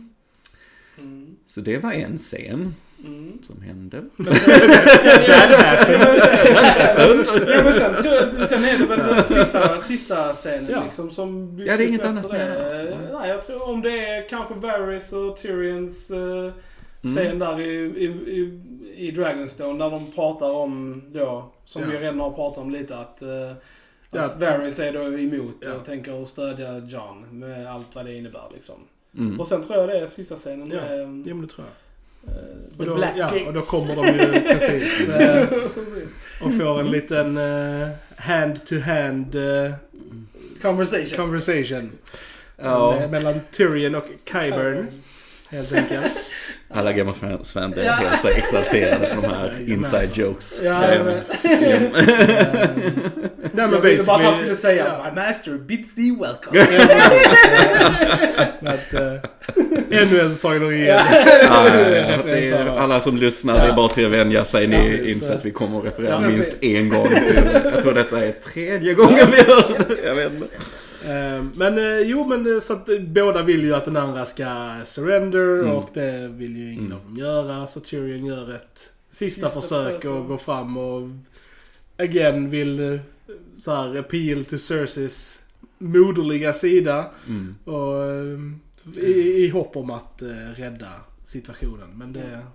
Mm. så det var en scen Mm. som hände. Men sen, men jag, är det väl den sista, sista scenen Ja. liksom som byggs Ja, det är inget annat det. med det. Nej, jag tror om det är kanske Varys och Tyrions uh, Mm. scen där i, i, i, i Dragonstone där de pratar om då, som Ja. vi redan har pratat om lite, att, uh, Ja. att Varys är då emot Ja. och tänker stödja John med allt vad det innebär liksom. Mm. Och sen tror jag det är sista scenen Ja. med Jo, men det tror jag. eh, Och då, Black ja, och då kommer de ju precis. eh, och får en liten eh, hand-to-hand Conversation. conversation. Ja, Eh, Mellan Tyrion och Kyburn. Helt enkelt. alla Game of Thrones-fan blev Ja. helt så exalterade för de här inside jokes. Ja. Eh, Nej men Jag ville bara att han skulle säga ja. My master bids thee welcome. Men att, eh, ännu en Sagan om. Ja, ja, alla som lyssnar, det är bara till att vänja sig. Ni inser att vi kommer att referera Ja, minst en gång till. Jag tror detta är tredje gången vi gör det. Jag vet inte. Eh, Men eh, jo men så att båda vill ju att den andra ska surrender Mm. och det vill ju ingen Mm. av dem göra. Så Tyrion gör ett sista, Sista försök försök, och går fram och again vill så här appeal to Cerseis moderliga sida. Mm. Och eh, i, i hopp om att eh, rädda situationen. Men det,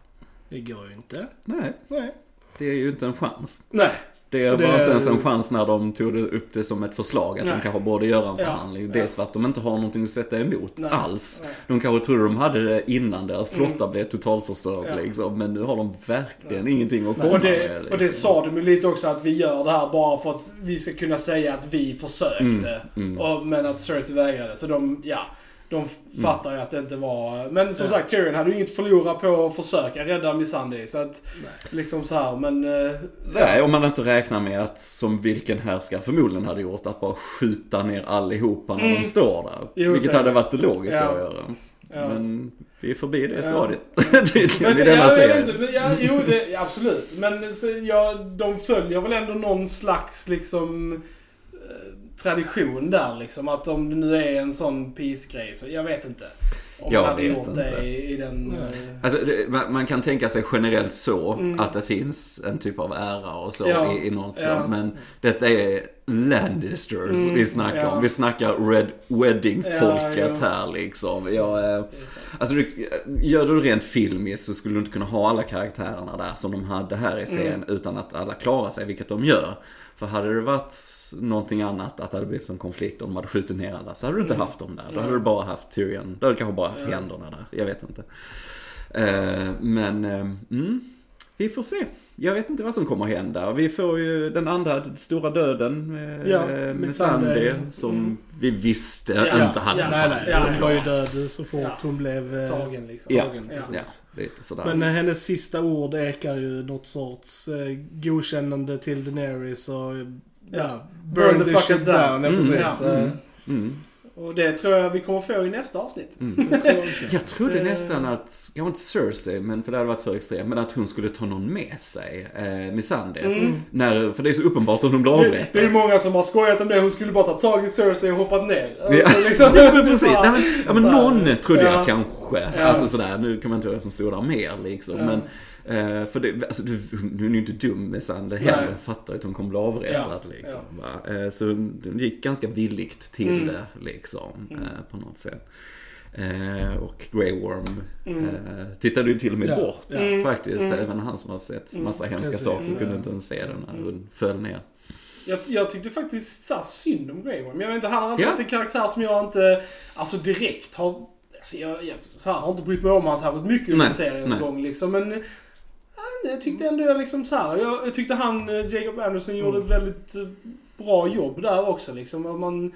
det går ju inte. Nej, Nej. det är ju inte en chans. Nej. Det det- var inte ens en chans när de tog det upp det som ett förslag att Nej. de kanske borde göra en Ja, förhandling. ja. Dels för att de inte har någonting att sätta emot Nej, alls. nej. De kanske trodde de hade det innan deras flotta blev totalförstörd Ja. liksom. Men nu har de verkligen ingenting att komma Och det, med. och det liksom. sa de ju lite också att vi gör det här bara för att vi ska kunna säga att vi försökte. mm. Och, men att Cersei vägrade. Så de, ja. De Mm. fattar ju att det inte var... Men som Ja. sagt, Tyrion hade ju inget att förlora på att försöka rädda Missandei. Så att, liksom så här, men... eh, Nej, om man inte räknar med att, som vilken härskare förmodligen hade gjort, att bara skjuta ner allihopa när Mm. de står där. Jo, vilket hade varit det logiska Ja. att göra. Ja. Men vi är förbi det Ja. stadiet. Tydligen i denna ja, serien. inte, men, ja, jo, det, ja, absolut. Men så, ja, de följer väl ändå någon slags liksom tradition där liksom. Att om det nu är en sån peace-grej så jag vet inte. Om Jag man hade vet gjort inte. det i, i den... Eh, Alltså, det, man, man kan tänka sig generellt så Mm. att det finns en typ av ära och så Ja. i, i något Ja. Men detta är Lannisters Mm, vi snackar ja. om. Vi snackar Red Wedding-folket Ja, ja. här liksom. Jag, eh, alltså, du, gör du rent filmiskt så skulle du inte kunna ha alla karaktärerna där som de hade här i serien Mm. utan att alla klarar sig, vilket de gör. För hade det varit någonting annat, att det hade blivit en konflikt och de hade skjutit ner alla, så hade du inte haft dem där. Då hade Mm. du bara haft Tyrion, då hade du kanske bara haft händerna där. Jag vet inte. Eh, men, eh, mm, vi får se. Jag vet inte vad som kommer hända. Vi får ju den andra stora döden med, Ja, eh, med med. Sandy, som Mm. vi visste Ja, inte hade ja, en Nej, nej. chans. Hon Ja. var ju död så fort Ja. hon blev eh, Tagen liksom. Ja. tagen. Ja. precis. Ja, lite sådär. Men eh, hennes sista ord ekar ju något sorts eh, godkännande till Daenerys och ja, Ja. burn, the, shit down. Ja, Mm, precis. ja. Eh, mm. Och det tror jag vi kommer få i nästa avsnitt. Mm. det tror jag. Jag trodde Eh. nästan att, kanske inte Cersei, men för det hade varit för extremt, men att hon skulle ta någon med sig, eh, Missandei. Mm. När, för det är så uppenbart om de blir Det, det avrättade. är många som har skojat om det. Hon skulle bara ta tag i Cersei och hoppat ner. Ja, Alltså, liksom, precis. Nej, men, ja, men någon trodde Ja. jag kanske. Ja. Alltså sådär, nu kan man inte vara som stod där mer liksom. Ja. Men, eh, för det, alltså, du, hon är ju inte dum med Sande heller. Nej. Fattar att hon kommer bli avrättad liksom. Va? Eh, så hon gick ganska villigt till Mm. det liksom. Mm. Eh, på något sätt. Eh, och Grey Worm Mm. eh, tittade ju till och med Ja. bort Mm. faktiskt. Mm. Även han som har sett Mm. massa hemska Precis. saker kunde Ja. inte ens se det när Mm. hon föll ner. Jag, jag tyckte faktiskt så synd om Grey Worm. Jag vet inte, han har alltid Ja. varit en karaktär som jag inte, alltså direkt har... Alltså jag, jag så här, har inte brytt mig om honom särskilt mycket under seriens gång liksom. Men ja, jag tyckte ändå jag liksom så här, jag, jag tyckte han, eh, Jacob Anderson, gjorde Mm. ett väldigt eh, bra jobb där också liksom. Man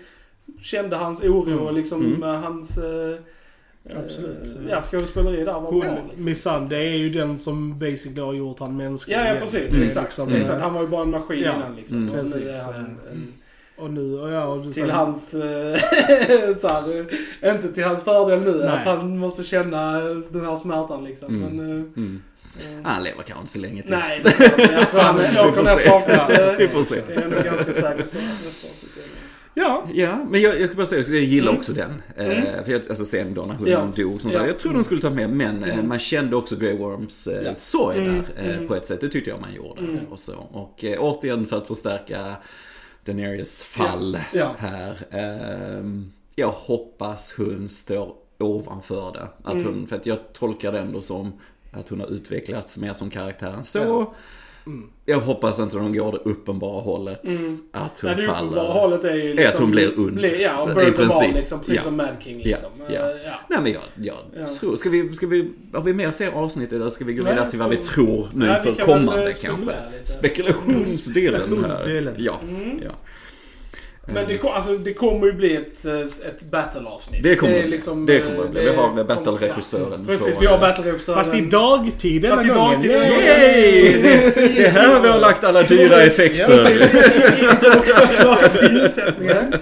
kände hans oro Mm. och liksom Mm. med hans... eh, Absolut. eh, Ja, skådespeleri där var bra Hon, liksom. Missandei är ju den som basically har gjort han mänsklig Ja, ja precis. Är Exakt. liksom, exakt. eh, Han var ju bara en maskin Ja. innan liksom. Mm. Och Precis, han eh, en, Och nu, och ja, och du till hans... eh, så här, eh, inte till hans fördel nu. Nej. Att han måste känna eh, den här smärtan liksom. Mm. Men, eh, Mm. Han lever kanske inte så länge till. nej, det tror jag inte. Jag tror han åker nästa avsnitt. Vi får se. Det är jag nog ganska säker på. Nästa avsnitt. Ja. Ja, men jag, jag ska bara säga också, jag gillar Mm. också den. Mm. Eh, för jag, alltså sen då när hunden Ja. dog, som Ja. sagt, jag tror de skulle ta med, men eh, Mm. man kände också Grey Worms eh, Ja. sorg Mm, där eh, mm. på ett sätt. Det tyckte jag man gjorde. Mm. Och, så. och eh, återigen för att förstärka Daenerys fall Ja. här. ehm, jag hoppas hon står ovanför det. Att Mm. hon, för att jag tolkar det ändå som att hon har utvecklats mer som karaktär än så. Ja. Mm. Jag hoppas inte de går det uppenbara hållet. Mm. Att hon Nej, det faller. uppenbara hållet är ju liksom... att hon blir ond. Blir, ja, och of princip. liksom. Precis Ja. som Mad King liksom. Ja, ja. Eh, ja. Nej men jag, jag Ja. tror, ska vi, ska vi, har vi mer att se avsnittet eller ska vi gå vidare till vad vi tror- nu Nej, vi inför kan väl, kommande kanske? Spekulationsdelen här. Spekulationsdelen. Ja, Mm. ja. Men det, alltså, det kommer ju bli ett, eh, ett battle-avsnitt. Det kommer är det bli. liksom, Det kommer det bli. Vi har kommer- battle-regissören Ja, precis, på, vi har eh, battle-regissören. Fast i dagtid denna Fast i dagtid. Yay! Det är här vi har lagt alla dyra effekter.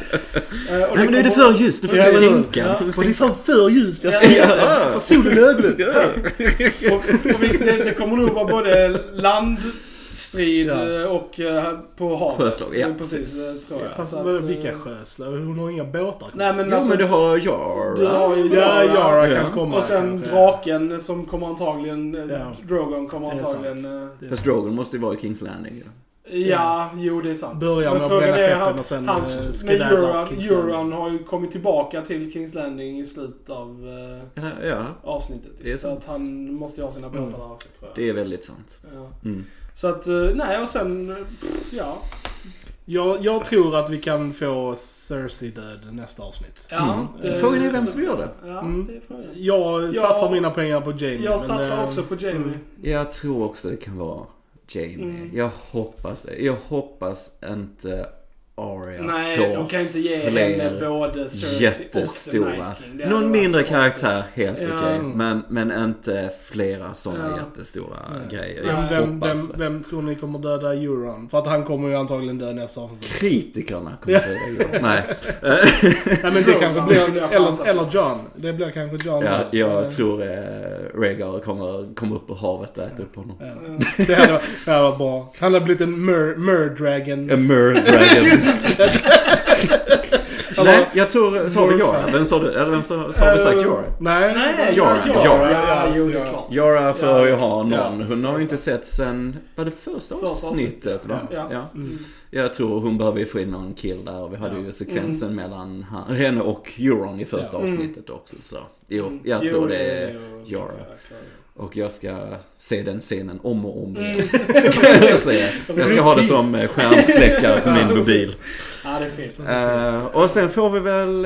Eh, Nej men nu är det för ljust, nu får vi sänka. Det är sänka. för ljust. Jag Ja. ser. För solen i ögonen. Det, kommer nog vara både landstrid Ja. eh, och eh, på havet. Sjöslag, ja, precis. precis. eh, Tror jag. Fast att, eh, vilka sjöslag? Hon har inga båtar. Nej men Jo alltså, men du har Jar. du har ju Ja, Yara Ja. kan komma. Och sen kanske. draken som kommer antagligen, eh, Ja. Drogon kommer antagligen... eh, Fast. Drogon måste ju vara i Kings Landing ju. Ja, jo det är sant. Börjar med att bränna skeppen han- och sen hans, eh, men Euron. Euron har ju kommit tillbaka till Kings Landing i slutet av eh, Ja, ja, avsnittet. Det är så sant. att han måste ju ha sina båtar Mm. där också tror jag. det är väldigt sant. Ja. Mm. Så att, eh, nej och sen, eh, ja. Jag, jag tror att vi kan få Cersei död nästa avsnitt. Mm. det- Frågan är vem som gör det. Ja, Mm. det är frågan. Jag Ja, satsar mina pengar på Jamie. Jag men, satsar eh, också på Jamie. mm. Jag tror också det kan vara Jamie. Mm. Jag hoppas det. Jag hoppas inte Arya Nej, får de kan inte ge henne både Cersei och jättestora. The Night King. Det hade Någon mindre karaktär, helt Ja. okej. Men, men inte flera sådana Ja. jättestora Nej. grejer. Vem, Jag vem, vem, vem tror ni kommer döda Euron? För att han kommer ju antagligen dö nästa avsnitt. Kritikerna kommer döda Nej. Nej men det kanske blir... Eller, på. eller John. Det blir kanske John Ja, jag tror eh, Rhaegar kommer komma upp ur havet och äta upp honom. ja. Det hade, varit- bra. Han hade blivit en mer, mer dragon. A mer dragon. Nej, jag tror... Sa vi. Yara? Vem sa du? Eller vem sa, sa vi sagt Yara? Nej. Nej, Yara, ja, Yara. Ja, jo det är klart. Yara får ju ha någon. Hon har ju inte sett sen... Var det första avsnittet va? ja. Ja. Mm. Jag tror hon behöver ju få in någon kill där. Vi hade ju sekvensen mellan han, henne och Euron i första. Mm. avsnittet också. Så jo, Mm. jag tror det är jo, Jag, jag. Och jag ska se den scenen om och om Mm. igen. Kan jag, säga. jag ska ha det som eh, skärmsläckare på min mobil. Ja, det är fint. Eh, och sen får vi väl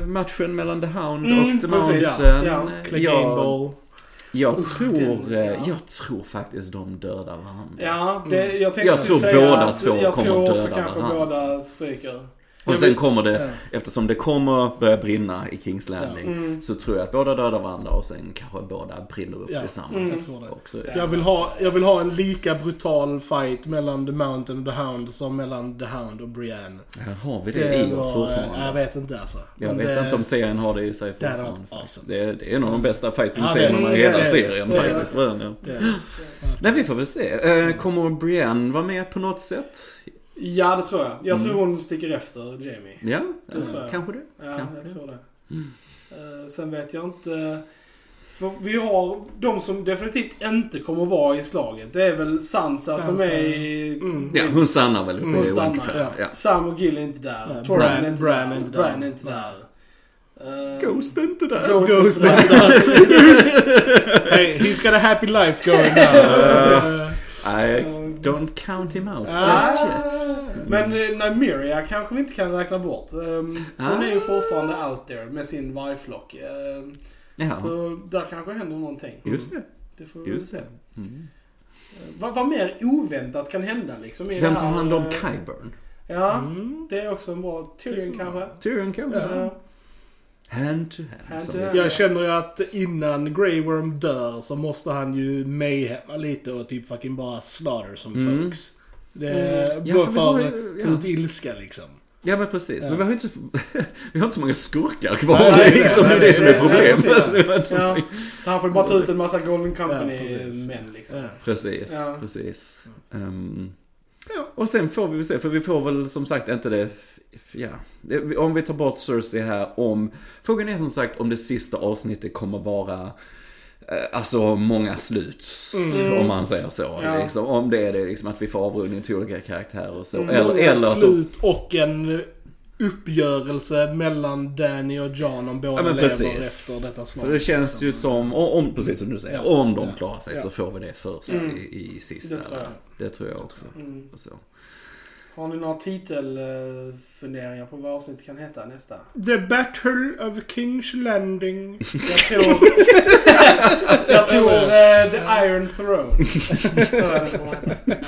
eh, matchen mellan The Hound Mm, och The precis, Mountain. ja. Eh, Clegane Jag, jag, tror, ja. jag tror faktiskt de dödar varandra. Ja, det, jag tänkte Jag tror säga båda två jag kommer tror också döda kanske varandra. båda stryker. Och sen kommer det, Ja. eftersom det kommer börja brinna i Kings Landing, Mm. så tror jag att båda dödar varandra och sen kanske båda brinner upp Ja, tillsammans. det. Också. Det- Jag vill, ha, jag vill ha en lika brutal fight mellan The Mountain och The Hound som mellan The Hound och Brienne. Här har vi det, i oss fortfarande. Jag vet inte alltså. Jag vet det- inte om serien har det i sig det fortfarande. faktiskt. awesome. Det, är, det är en av de bästa Ja, fighting-scenerna det- i hela det- serien det- faktiskt. det- Ja. det- Nej, vi får väl se. Eh, kommer Brienne vara med på något sätt? Ja, det tror jag. Jag Mm. tror hon sticker efter Jamie. Ja, Det tror jag. kanske det. Ja, Kanske. jag tror det. Mm. Eh, sen vet jag inte... För vi har de som definitivt inte kommer vara i slaget. Det är väl Sansa, som Sansa. är i... Mm. Ja, hon stannar väl uppe Hon i stannar, ja. Ja. Sam och Gill är inte där. Tormund Bran- är inte Bran där. är inte där. Bran är inte där. Eh, Ghost är inte där. Ghost, Ghost inte där. Hey, he's got a happy life going now. Uh, I don't count him out Ah. just yet. Men eh, Nymeria kanske vi inte kan räkna bort. Um, hon är ju fortfarande out there med sin vargflock. Um, Ja, Så där kanske händer någonting. just det. Det får vi Just se. Mm. Eh, Vad, vad mer oväntat kan hända liksom? I Vem tar hand om eh, Kyburn? Ja, Mm. det är också en bra Tyrion kanske. Tyrion kanske? Ja. Hand to hand, Hand to hand. Jag känner ju att innan Grey Worm dör så måste han ju mayhemma lite och typ fucking bara slaughter som Mm. folks. Det Mm. Ja, för ju- att ta ja. ut ilska liksom. Ja men precis, Ja. men vi har, inte, vi har inte så många skurkar kvar. Nej, det är liksom nej, det, är det som är problemet. Precis, Ja. Så han får bara ta ut en massa Golden Ja, precis. Company-män liksom. Ja. precis. Ja. precis. Ehm, Ja. Och sen får vi väl se, för vi får väl som sagt inte det... Ja, om vi tar bort Cersei här om... Frågan är som sagt om det sista avsnittet kommer vara... eh, Alltså många sluts, Mm. om man säger så. Ja. Liksom, om det är det liksom att vi får avrundning till olika karaktärer och så. Mm. Eller, Många eller de, slut och en uppgörelse mellan Danny och John om båda Ja, lever precis. efter detta slag. För det känns ju som, om, precis som du säger, Ja. om de Ja. klarar sig Ja. så får vi det först Mm. i, i sista. Det tror jag. Det tror jag också. Mm. Och Så. Har ni några titelfunderingar på vad avsnittet kan heta nästa? The Battle of King's Landing. Jag tror... jag tror eh, The Iron Throne. tror jag det.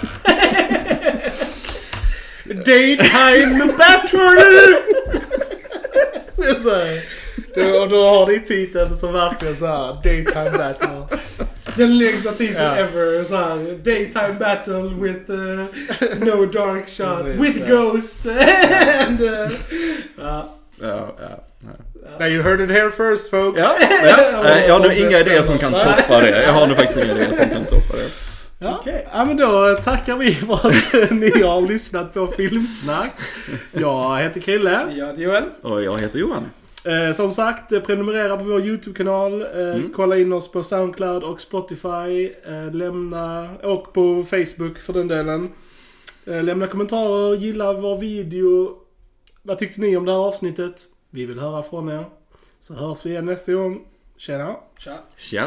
Daytime Battle! Det är så här. Du, och då har ni titeln som verkligen så här Daytime Battle. Den längsta titeln Ja. ever. Så här, Daytime battle with eh, no dark shot. Precis, with. Ghost. and, eh, ja. Ja, ja, Now you heard it here first folks. ja. ja. Nej, Jag har nog inga idéer som kan toppa det. Jag har nog faktiskt inga idéer som kan toppa det. Ja. Okej. ja men då tackar vi för att ni har lyssnat på Filmsnack. Jag heter Krille. Jag heter Joel. Och jag heter Johan. Eh, som sagt, eh, prenumerera på vår YouTube-kanal. Eh, Mm. Kolla in oss på Soundcloud och Spotify. Eh, lämna, och på Facebook för den delen. Eh, Lämna kommentarer, gilla vår video. Vad tyckte ni om det här avsnittet? Vi vill höra från er. Så hörs vi igen nästa gång. Tjena! Tja. Tja!